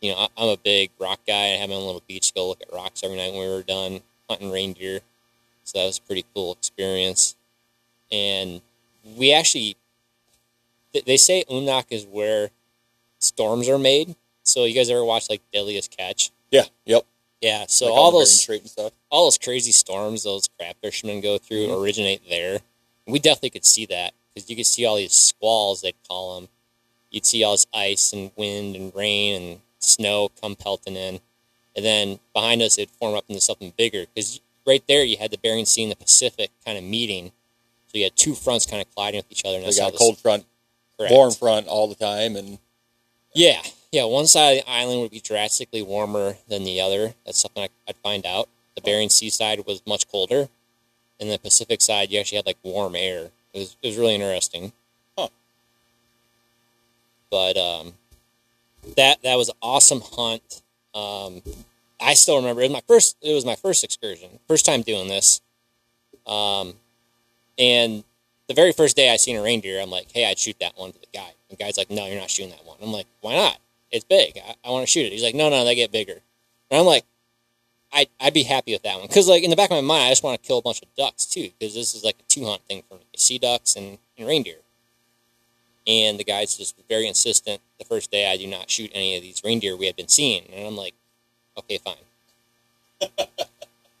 you know, I, I'm a big rock guy. I have my own little beach to go look at rocks every night when we were done hunting reindeer. So that was a pretty cool experience. And we actually, they say Umnak is where storms are made. So you guys ever watch like Deadliest Catch? Yeah. Yep. Yeah. So Like all the those Bering and stuff. all those crazy storms those crab fishermen go through Mhm. originate there. We definitely could see that because you could see all these squalls, they'd call them. You'd see all this ice and wind and rain and snow come pelting in. And then behind us, it'd form up into something bigger because right there you had the Bering Sea and the Pacific kind of meeting. So you had two fronts kind of colliding with each other. And They that's how got this- cold front, correct. warm front all the time, and Yeah, yeah. One side of the island would be drastically warmer than the other. That's something I, I'd find out. The Bering Sea side was much colder, and the Pacific side you actually had like warm air. It was it was really interesting. Huh. But um, that that was an awesome hunt. Um, I still remember it was my first. It was my first excursion, first time doing this. Um, and the very first day I seen a reindeer, I'm like, "Hey, I'd shoot that one for the guy." And the guy's like, "No, you're not shooting that one." I'm like, "Why not? It's big. I, I want to shoot it." He's like, "No, no, they get bigger." And I'm like, I'd, I'd be happy with that one because, like, in the back of my mind, I just want to kill a bunch of ducks too because this is like a two hunt thing for me: sea ducks and, and reindeer. And the guy's just very insistent. The first day, I do not shoot any of these reindeer we had been seeing, and I'm like, okay, fine.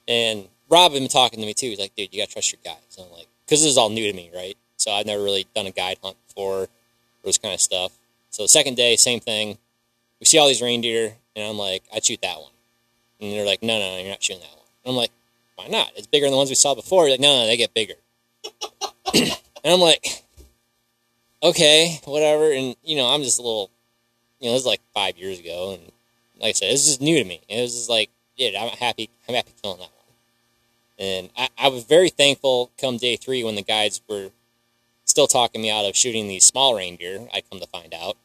and Rob had been talking to me too. He's like, dude, you gotta trust your guides. And I'm like, because this is all new to me, right? So I've never really done a guide hunt before, this kind of stuff. So the second day, same thing. We see all these reindeer, and I'm like, I'd shoot that one. And they're like, no, no, no, you're not shooting that one. And I'm like, why not? It's bigger than the ones we saw before. You're like, no, no, they get bigger. and I'm like, okay, whatever. And, you know, I'm just a little, you know, this is like five years ago. And like I said, this is new to me. It was just like, dude, I'm happy, I'm happy killing that one. And I, I was very thankful come day three when the guides were still talking me out of shooting these small reindeer, I come to find out.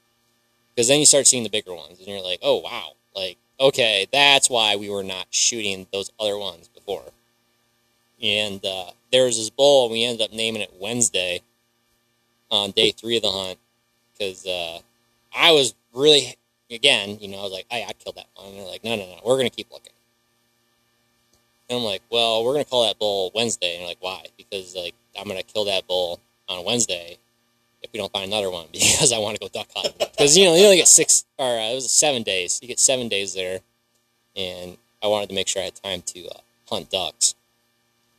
Because then you start seeing the bigger ones, and you're like, oh, wow. Like, okay, that's why we were not shooting those other ones before. And uh, there was this bull, and we ended up naming it Wednesday on day three of the hunt. Because uh, I was really, again, you know, I was like, hey, I killed that one. And they're like, no, no, no, we're going to keep looking. And I'm like, well, we're to call that bull Wednesday. And you're like, why? Because, like, I'm to kill that bull on Wednesday if we don't find another one because I want to go duck hunting. Because you know you only get six or uh, it was seven days. You get seven days there, and I wanted to make sure I had time to uh, hunt ducks.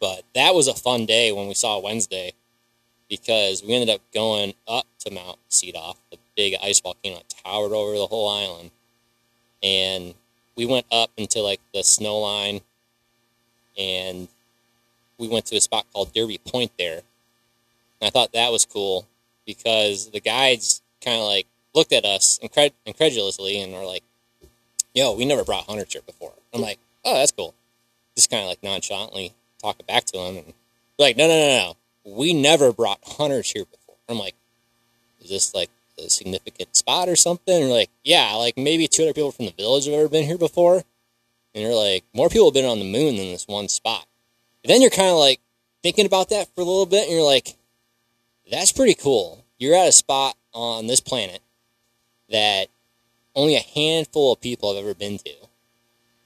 But that was a fun day when we saw Wednesday because we ended up going up to Mount Vsevidof, the big ice volcano that towered over the whole island, and we went up into like the snow line, and we went to a spot called Derby Point there and I thought that was cool because the guides kind of like looked at us incred- incredulously and were like, yo, we never brought hunters here before. I'm like, oh, that's cool. Just kind of like nonchalantly talk it back to them. And like, no, no, no, no. We never brought hunters here before. I'm like, is this like a significant spot or something? And like, yeah, like maybe two other people from the village have ever been here before. And you're like, more people have been on the moon than this one spot. And then you're kind of like thinking about that for a little bit and you're like, that's pretty cool. You're at a spot on this planet that only a handful of people have ever been to.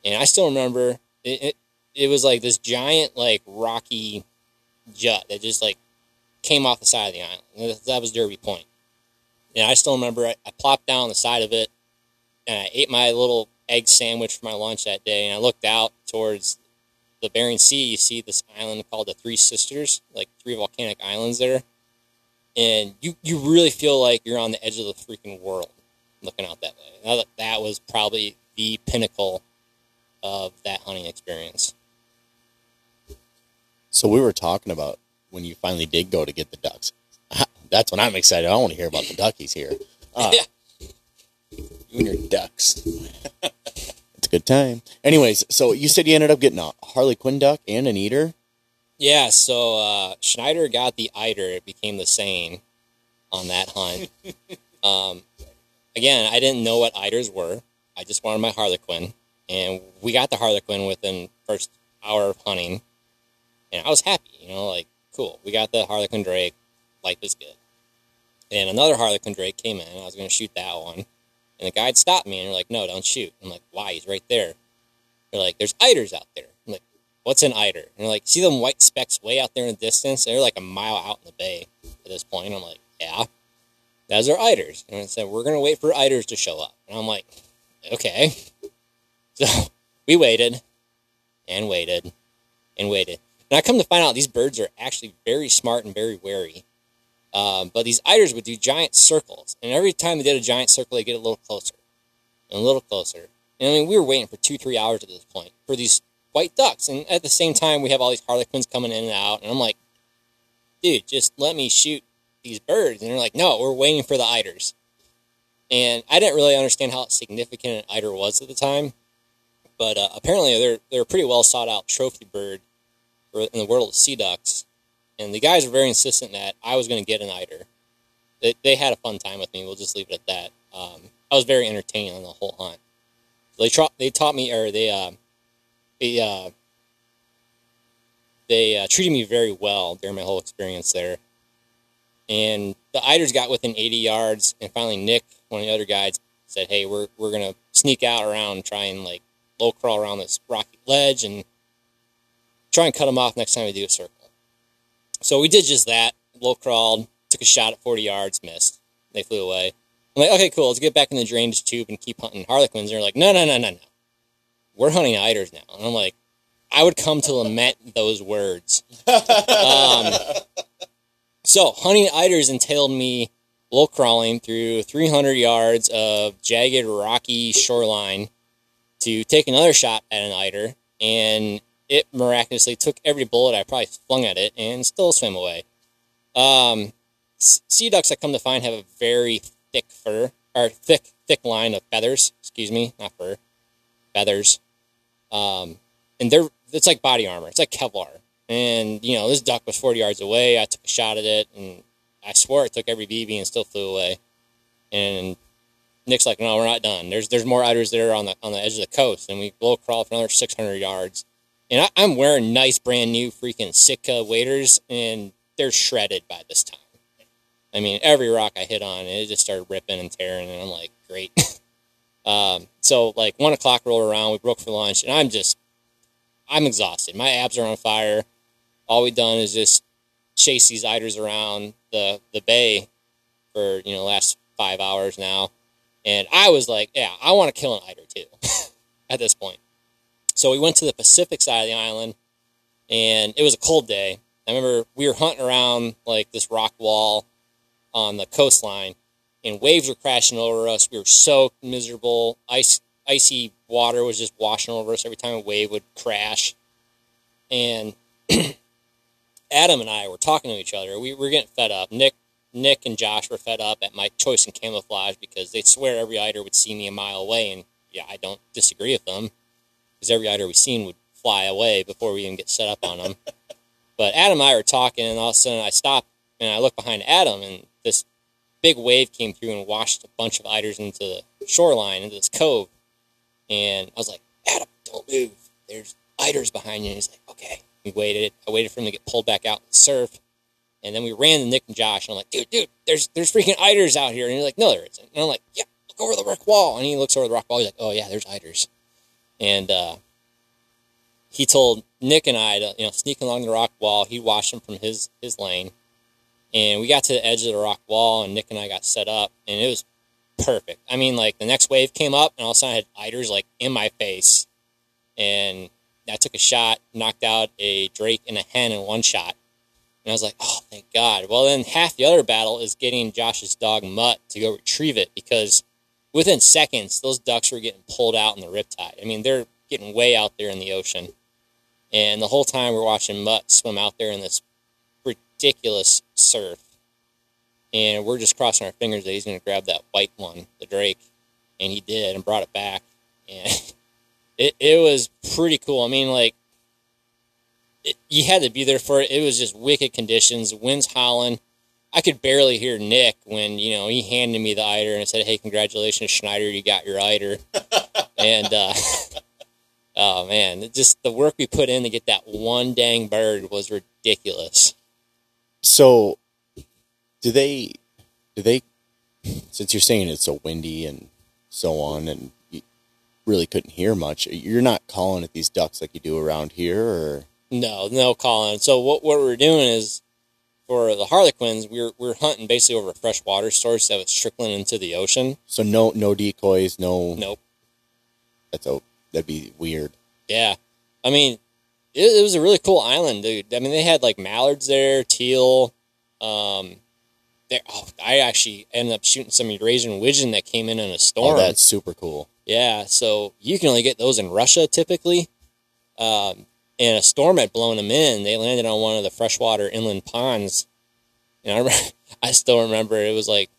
And I still remember it, it, it was like this giant, like rocky jut that just like came off the side of the island. That was Derby Point. And I still remember I, I plopped down on the side of it and I ate my little egg sandwich for my lunch that day. And I looked out towards the Bering Sea. You see this island called the Three Sisters, like three volcanic islands there and you you really feel like you're on the edge of the freaking world looking out that way. Now that that was probably the pinnacle of that hunting experience. So we were talking about when you finally did go to get the ducks. That's when I'm excited. I want to hear about the duckies here. Uh, you and your ducks. it's a good time. Anyways, so you said you ended up getting a harlequin duck and an eider. Yeah, so uh, Schneider got the eider. It became the same on that hunt. um, again, I didn't know what eiders were. I just wanted my harlequin, and we got the harlequin within first hour of hunting, and I was happy. You know, like cool, we got the harlequin drake. Life is good. And another harlequin drake came in. I was going to shoot that one, and the guide stopped me and they're like, "No, don't shoot." I'm like, "Why? He's right there." They're like, "There's eiders out there." I'm like, what's an eider? And they're like, see them white specks way out there in the distance? They're like a mile out in the bay at this point. I'm like, yeah, those are eiders. And I said, we're going to wait for eiders to show up. And I'm like, okay. So we waited and waited and waited. And I come to find out these birds are actually very smart and very wary. Um, but these eiders would do giant circles. And every time they did a giant circle, they get a little closer and a little closer. And I mean, we were waiting for two, three hours at this point for these white ducks. And at the same time, we have all these harlequins coming in and out. And I'm like, dude, just let me shoot these birds. And they're like, no, we're waiting for the eiders. And I didn't really understand how significant an eider was at the time. But uh, apparently, they're, they're a pretty well sought out trophy bird in the world of sea ducks. And the guys were very insistent that I was going to get an eider. They, they had a fun time with me. We'll just leave it at that. Um, I was very entertaining on the whole hunt. They tra- they taught me, or they uh, they uh, they uh, treated me very well during my whole experience there. And the eiders got within 80 yards, and finally Nick, one of the other guys, said, "Hey, we're we're gonna sneak out around, try and like low crawl around this rocky ledge, and try and cut them off next time we do a circle." So we did just that. Low crawled, took a shot at 40 yards, missed. They flew away. I'm like, okay, cool. Let's get back in the drainage tube and keep hunting harlequins. And they're like, no, no, no, no, no. We're hunting eiders now. And I'm like, I would come to lament those words. Um, so hunting eiders entailed me low crawling through 300 yards of jagged, rocky shoreline to take another shot at an eider, and it miraculously took every bullet I probably flung at it and still swam away. Um, sea ducks, I come to find, have a very thick fur, or thick, thick line of feathers. Excuse me, not fur, feathers. Um, and they're it's like body armor. It's like Kevlar. And you know, this duck was 40 yards away. I took a shot at it, and I swore it took every BB and still flew away. And Nick's like, "No, we're not done. There's there's more eiders there on the on the edge of the coast." And we blow crawl for another 600 yards. And I, I'm wearing nice brand new freaking Sitka waders, and they're shredded by this time. I mean, every rock I hit on, it just started ripping and tearing, and I'm like, great. um, so like one o'clock rolled around, we broke for lunch, and I'm just, I'm exhausted. My abs are on fire. All we've done is just chase these eiders around the the bay for you know last five hours now, and I was like, yeah, I want to kill an eider too. at this point, so we went to the Pacific side of the island, and it was a cold day. I remember we were hunting around like this rock wall on the coastline, and waves were crashing over us. We were soaked, miserable. Ice, icy water was just washing over us every time a wave would crash. And Adam and I were talking to each other. We were getting fed up. Nick, Nick and Josh were fed up at my choice in camouflage because they'd swear every eider would see me a mile away, and yeah, I don't disagree with them because every eider we've seen would fly away before we even get set up on them. but Adam and I were talking, and all of a sudden I stopped and I looked behind Adam, and this big wave came through and washed a bunch of eiders into the shoreline, into this cove. And I was like, Adam, don't move. There's eiders behind you. And he's like, okay. We waited. I waited for him to get pulled back out in the surf. And then we ran to Nick and Josh. And I'm like, dude, dude, there's there's freaking eiders out here. And he's like, no, there isn't. And I'm like, yeah, look over the rock wall. And he looks over the rock wall. He's like, oh, yeah, there's eiders. And uh, he told Nick and I to, you know, sneak along the rock wall. He watched him from his, his lane. And we got to the edge of the rock wall, and Nick and I got set up, and it was perfect. I mean, like the next wave came up, and all of a sudden I had eiders like in my face, and I took a shot, knocked out a drake and a hen in one shot, and I was like, oh, thank God. Well, then half the other battle is getting Josh's dog Mutt to go retrieve it because within seconds those ducks were getting pulled out in the riptide. I mean, they're getting way out there in the ocean, and the whole time we're watching Mutt swim out there in this ridiculous surf. And we're just crossing our fingers that he's going to grab that white one, the Drake. And he did and brought it back. And it, it was pretty cool. I mean, like, it, you had to be there for it. It was just wicked conditions, winds howling. I could barely hear Nick when, you know, he handed me the eider and said, hey, congratulations, Schneider, you got your eider. and, uh, oh, man, just the work we put in to get that one dang bird was ridiculous. So, do they? Do they? Since you're saying it's so windy and so on, and you really couldn't hear much, you're not calling at these ducks like you do around here, or no, no calling. So what what we're doing is for the harlequins, we're we're hunting basically over a fresh water source that was trickling into the ocean. So no no decoys, no. Nope. That's a that'd be weird. Yeah, I mean, it, it, was a really cool island, dude. I mean, they had like mallards there, teal. Um, there, oh, I actually ended up shooting some Eurasian widgeon that came in in a storm. Oh, that's super cool. Yeah, so you can only get those in Russia typically. Um, and a storm had blown them in. They landed on one of the freshwater inland ponds. And I, I still remember it was like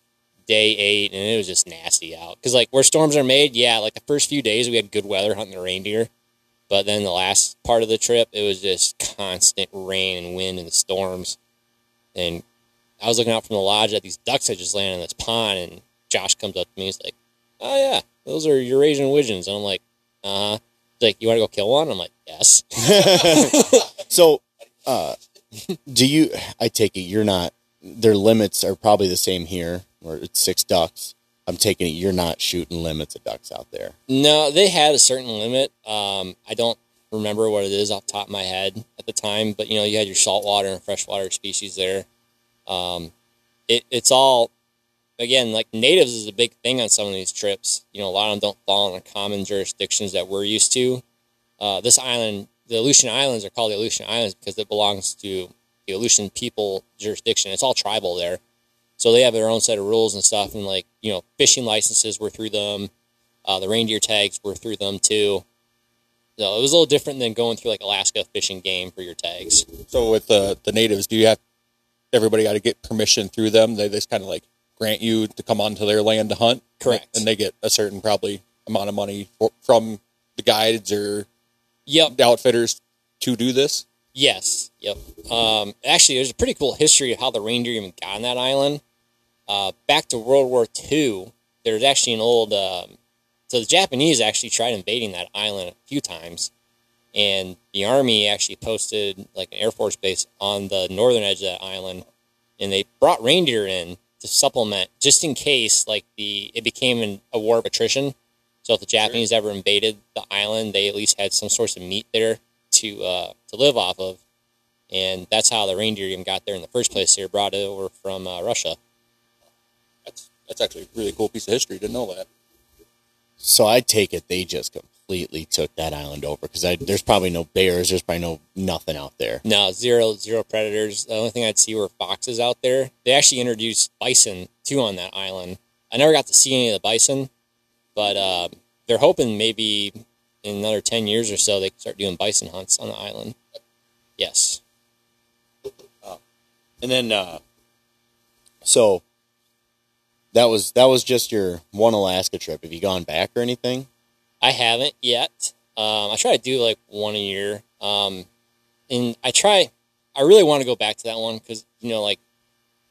day eight, and it was just nasty out. Because like where storms are made, yeah, like the first few days we had good weather hunting the reindeer. But then the last part of the trip, it was just constant rain and wind and the storms. And I was looking out from the lodge at these ducks that just landed in this pond, and Josh comes up to me. He's like, "Oh yeah, those are Eurasian widgeons." And I'm like, Uh huh. Like, you want to go kill one? I'm like, yes. So, uh, do you? I take it you're not. Their limits are probably the same here, where it's six ducks. I'm taking it you're not shooting limits of ducks out there. No, they had a certain limit. Um, I don't remember what it is off the top of my head at the time, but you know, you had your saltwater and freshwater species there. Um, it, it's all again like natives is a big thing on some of these trips. You know, a lot of them don't fall in the common jurisdictions that we're used to. Uh, this island, the Aleutian Islands, are called the Aleutian Islands because it belongs to the Aleutian people jurisdiction. It's all tribal there, so they have their own set of rules and stuff. And like you know, fishing licenses were through them. Uh, the reindeer tags were through them too. So it was a little different than going through like Alaska fishing game for your tags. So with the the natives, do you have everybody got to get permission through them? They just kind of like grant you to come onto their land to hunt, Correct. And they get a certain probably amount of money for, from the guides or Yep. the outfitters to do this. Yes. Yep. Um, actually, there's a pretty cool history of how the reindeer even got on that island. Uh, back to World War II, there's actually an old. Um, so the Japanese actually tried invading that island a few times, and the army actually posted like an air force base on the northern edge of that island, and they brought reindeer in to supplement just in case like the it became an, a war of attrition. So if the Japanese ever invaded the island, they at least had some source of meat there to uh, to live off of, and that's how the reindeer even got there in the first place. Here, brought it over from uh, Russia. That's that's actually a really cool piece of history. Didn't know that. So I take it they just completely took that island over because there's probably no bears. There's probably no nothing out there. No, zero zero predators. The only thing I'd see were foxes out there. They actually introduced bison too on that island. I never got to see any of the bison, but uh, they're hoping maybe in another ten years or so they can start doing bison hunts on the island. Yes. And then, uh, so that was that was just your one Alaska trip. Have you gone back or anything? I haven't yet. Um, I try to do like one a year. Um, and I try, I really want to go back to that one because, you know, like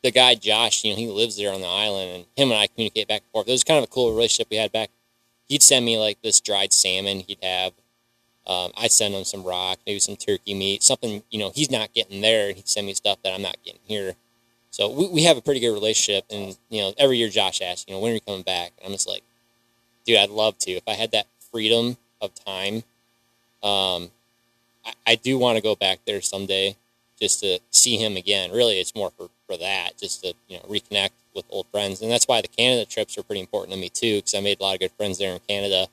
the guy Josh, you know, he lives there on the island and him and I communicate back and forth. It was kind of a cool relationship we had back. He'd send me like this dried salmon he'd have. Um, I'd send him some rock, maybe some turkey meat, something, you know, he's not getting there. He'd send me stuff that I'm not getting here. So we, we have a pretty good relationship. And, you know, every year Josh asks, you know, when are you coming back? And I'm just like, dude, I'd love to. If I had that freedom of time, um, I, I do want to go back there someday just to see him again. Really, it's more for, for that, just to you know reconnect with old friends, and that's why the Canada trips are pretty important to me too, because I made a lot of good friends there in Canada,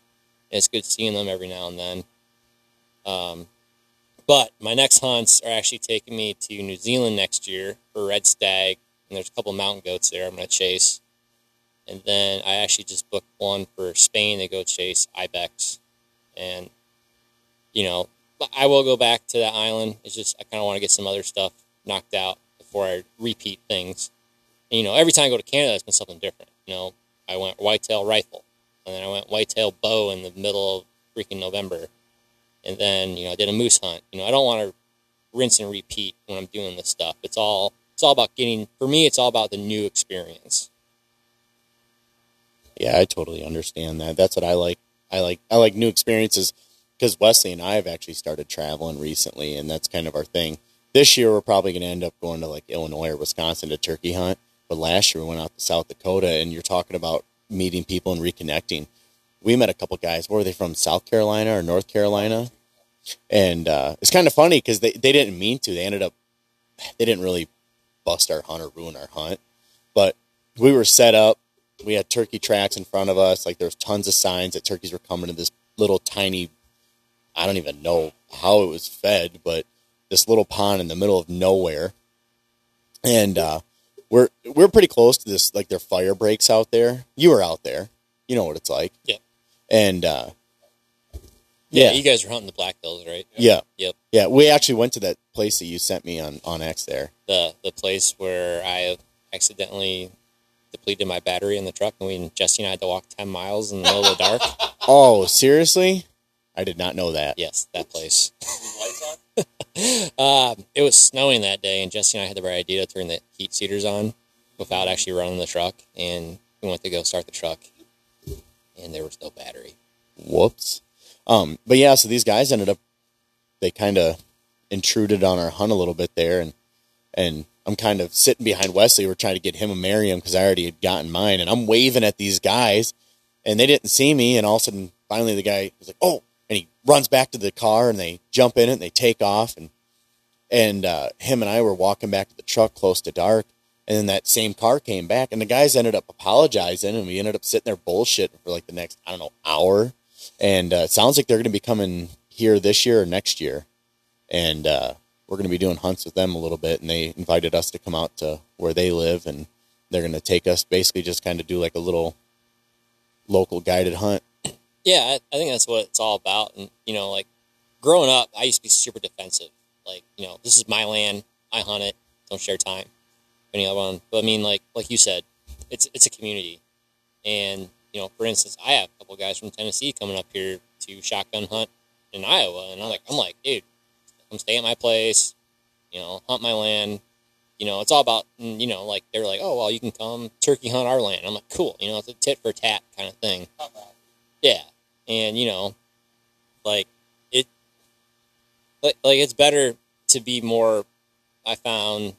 and it's good seeing them every now and then. Um, but my next hunts are actually taking me to New Zealand next year for red stag, and there's a couple mountain goats there I'm going to chase. And then I actually just booked one for Spain to go chase ibex, and you know I will go back to that island. It's just I kind of want to get some other stuff knocked out before I repeat things. And, you know, every time I go to Canada, it's been something different. You know, I went whitetail rifle, and then I went whitetail bow in the middle of freaking November, and then you know I did a moose hunt. You know, I don't want to rinse and repeat when I'm doing this stuff. It's all it's all about getting. For me, it's all about the new experience. Yeah, I totally understand that. That's what I like. I like I like new experiences because Wesley and I have actually started traveling recently, and that's kind of our thing. This year, we're probably going to end up going to like Illinois or Wisconsin to turkey hunt. But last year, we went out to South Dakota, and you're talking about meeting people and reconnecting. We met a couple guys. Where were they from? South Carolina or North Carolina? And uh, it's kind of funny because they, they didn't mean to. They ended up, they didn't really bust our hunt or ruin our hunt. But we were set up. We had turkey tracks in front of us. Like there was tons of signs that turkeys were coming to this little tiny I don't even know how it was fed, but this little pond in the middle of nowhere. And uh, we're we're pretty close to this, like their fire breaks out there. You were out there, you know what it's like. Yeah. And uh, Yeah, yeah, you guys were hunting the Black Hills, right? yeah, Yep. yeah. We actually went to that place that you sent me on on X there. The the place where I accidentally depleted my battery in the truck, and we and Jesse and I had to walk ten miles in the middle of the dark. Oh, seriously? I did not know that. Yes, that place. um, it was snowing that day, and Jesse and I had the right idea to turn the heat seaters on without actually running the truck. And we went to go start the truck, and there was no battery. Whoops. Um, but yeah, so these guys ended up they kind of intruded on our hunt a little bit there, and and I'm kind of sitting behind Wesley. We're trying to get him a Merriam because I already had gotten mine, and I'm waving at these guys, and they didn't see me, and all of a sudden, finally, the guy was like, "Oh!" and he runs back to the car, and they jump in it, and they take off, and and uh, him and I were walking back to the truck close to dark, and then that same car came back, and the guys ended up apologizing, and we ended up sitting there bullshitting for like the next I don't know hour, and uh, it sounds like they're going to be coming here this year or next year, and uh, we're going to be doing hunts with them a little bit, and they invited us to come out to where they live, and they're going to take us basically just kind of do like a little local guided hunt. Yeah, I, I think that's what it's all about. And you know, like growing up, I used to be super defensive. Like, you know, this is my land. I hunt it. Don't share time. Any other one, but I mean, like like you said, it's it's a community, and you know, for instance, I have a couple guys from Tennessee coming up here to shotgun hunt in Iowa, and I'm like, I'm like, dude, come stay at my place, you know, hunt my land. You know, it's all about, you know, like they're like, oh well, you can come turkey hunt our land. I'm like, cool. You know, it's a tit for tat kind of thing. Yeah, and you know, like it, like like it's better to be more. I found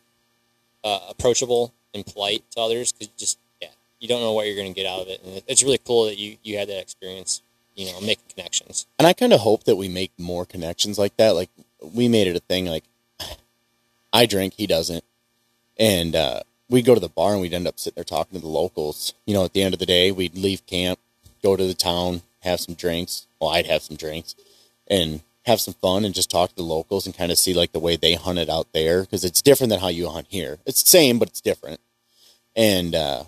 uh, approachable and polite to others because just yeah, you don't know what you're going to get out of it, and it's really cool that you you had that experience. You know, making connections. And I kind of hope that we make more connections like that. Like we made it a thing. Like I drink, he doesn't, and uh, we'd go to the bar and we'd end up sitting there talking to the locals. You know, at the end of the day, we'd leave camp, go to the town, have some drinks. Well, I'd have some drinks and have some fun and just talk to the locals and kind of see like the way they hunt it out there because it's different than how you hunt here. It's the same, but it's different. And uh,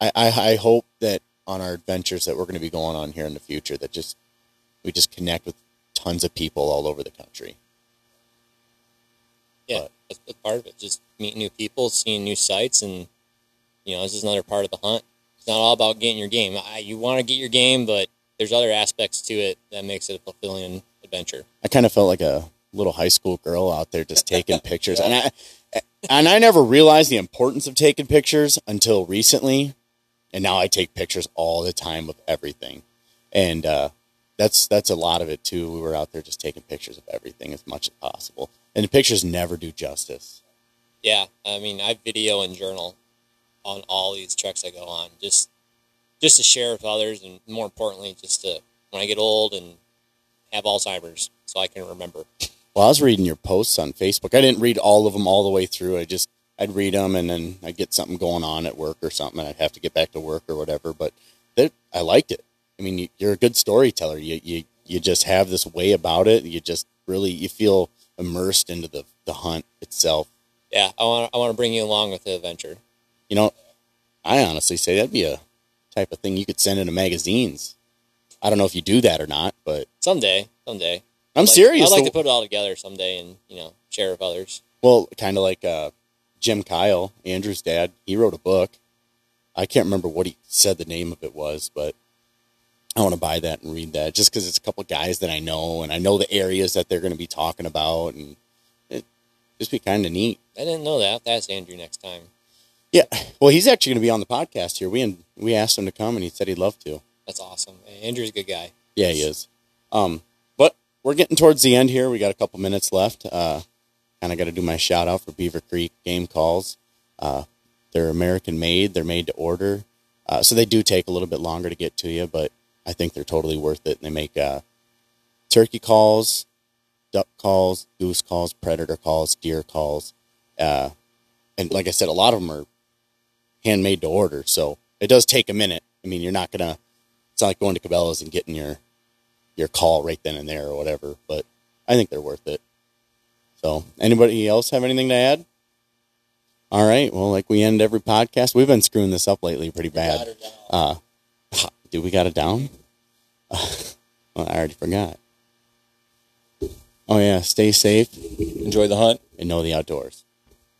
I, I, I hope that on our adventures that we're going to be going on here in the future, that just we just connect with tons of people all over the country. Yeah, But- that's, that's part of it. Just meeting new people, seeing new sights, and you know, this is another part of the hunt. It's not all about getting your game. I, you want to get your game, but there's other aspects to it that makes it a fulfilling adventure. I kind of felt like a little high school girl out there just taking pictures, and I and I never realized the importance of taking pictures until recently, and now I take pictures all the time of everything, and uh, that's that's a lot of it too. We were out there just taking pictures of everything as much as possible, and the pictures never do justice. Yeah, I mean, I video and journal on all these treks I go on, just just to share with others, and more importantly, just to when I get old and have Alzheimer's, so I can remember. Well, I was reading your posts on Facebook. I didn't read all of them all the way through. I just I'd read them and then I'd get something going on at work or something, and I'd have to get back to work or whatever. But that, I liked it. I mean, you, you're a good storyteller. You you you just have this way about it. You just really you feel immersed into the the hunt itself. Yeah, I want I want to bring you along with the adventure. You know, I honestly say that'd be a type of thing you could send into magazines. I don't know if you do that or not, but Someday, someday. I'm Like, serious. I'd like The- to put it all together someday and you know share with others. Well, kind of like uh, Jim Kyle, Andrew's dad. He wrote a book. I can't remember what he said the name of it was, but I want to buy that and read that just because it's a couple of guys that I know and I know the areas that they're going to be talking about, and it just be kind of neat. I didn't know that. That's Andrew next time. Yeah, well, he's actually going to be on the podcast here. We we asked him to come, and he said he'd love to. That's awesome. Andrew's a good guy. Yeah, he is. Um, but we're getting towards the end here. We got a couple minutes left. Uh, kind of got to do my shout out for Beaver Creek Game Calls. Uh, they're American made. They're made to order, uh, so they do take a little bit longer to get to you, but I think they're totally worth it. And they make uh, turkey calls, duck calls, goose calls, predator calls, deer calls, uh, and like I said, a lot of them are handmade to order. So it does take a minute. I mean, you're not gonna. It's not like going to Cabela's and getting your your call right then and there or whatever. But I think they're worth it. So, anybody else have anything to add? All right. Well, like we end every podcast, we've been screwing this up lately pretty bad. Uh, do we got it down? well, I already forgot. Oh yeah, stay safe Enjoy the hunt. and know the outdoors.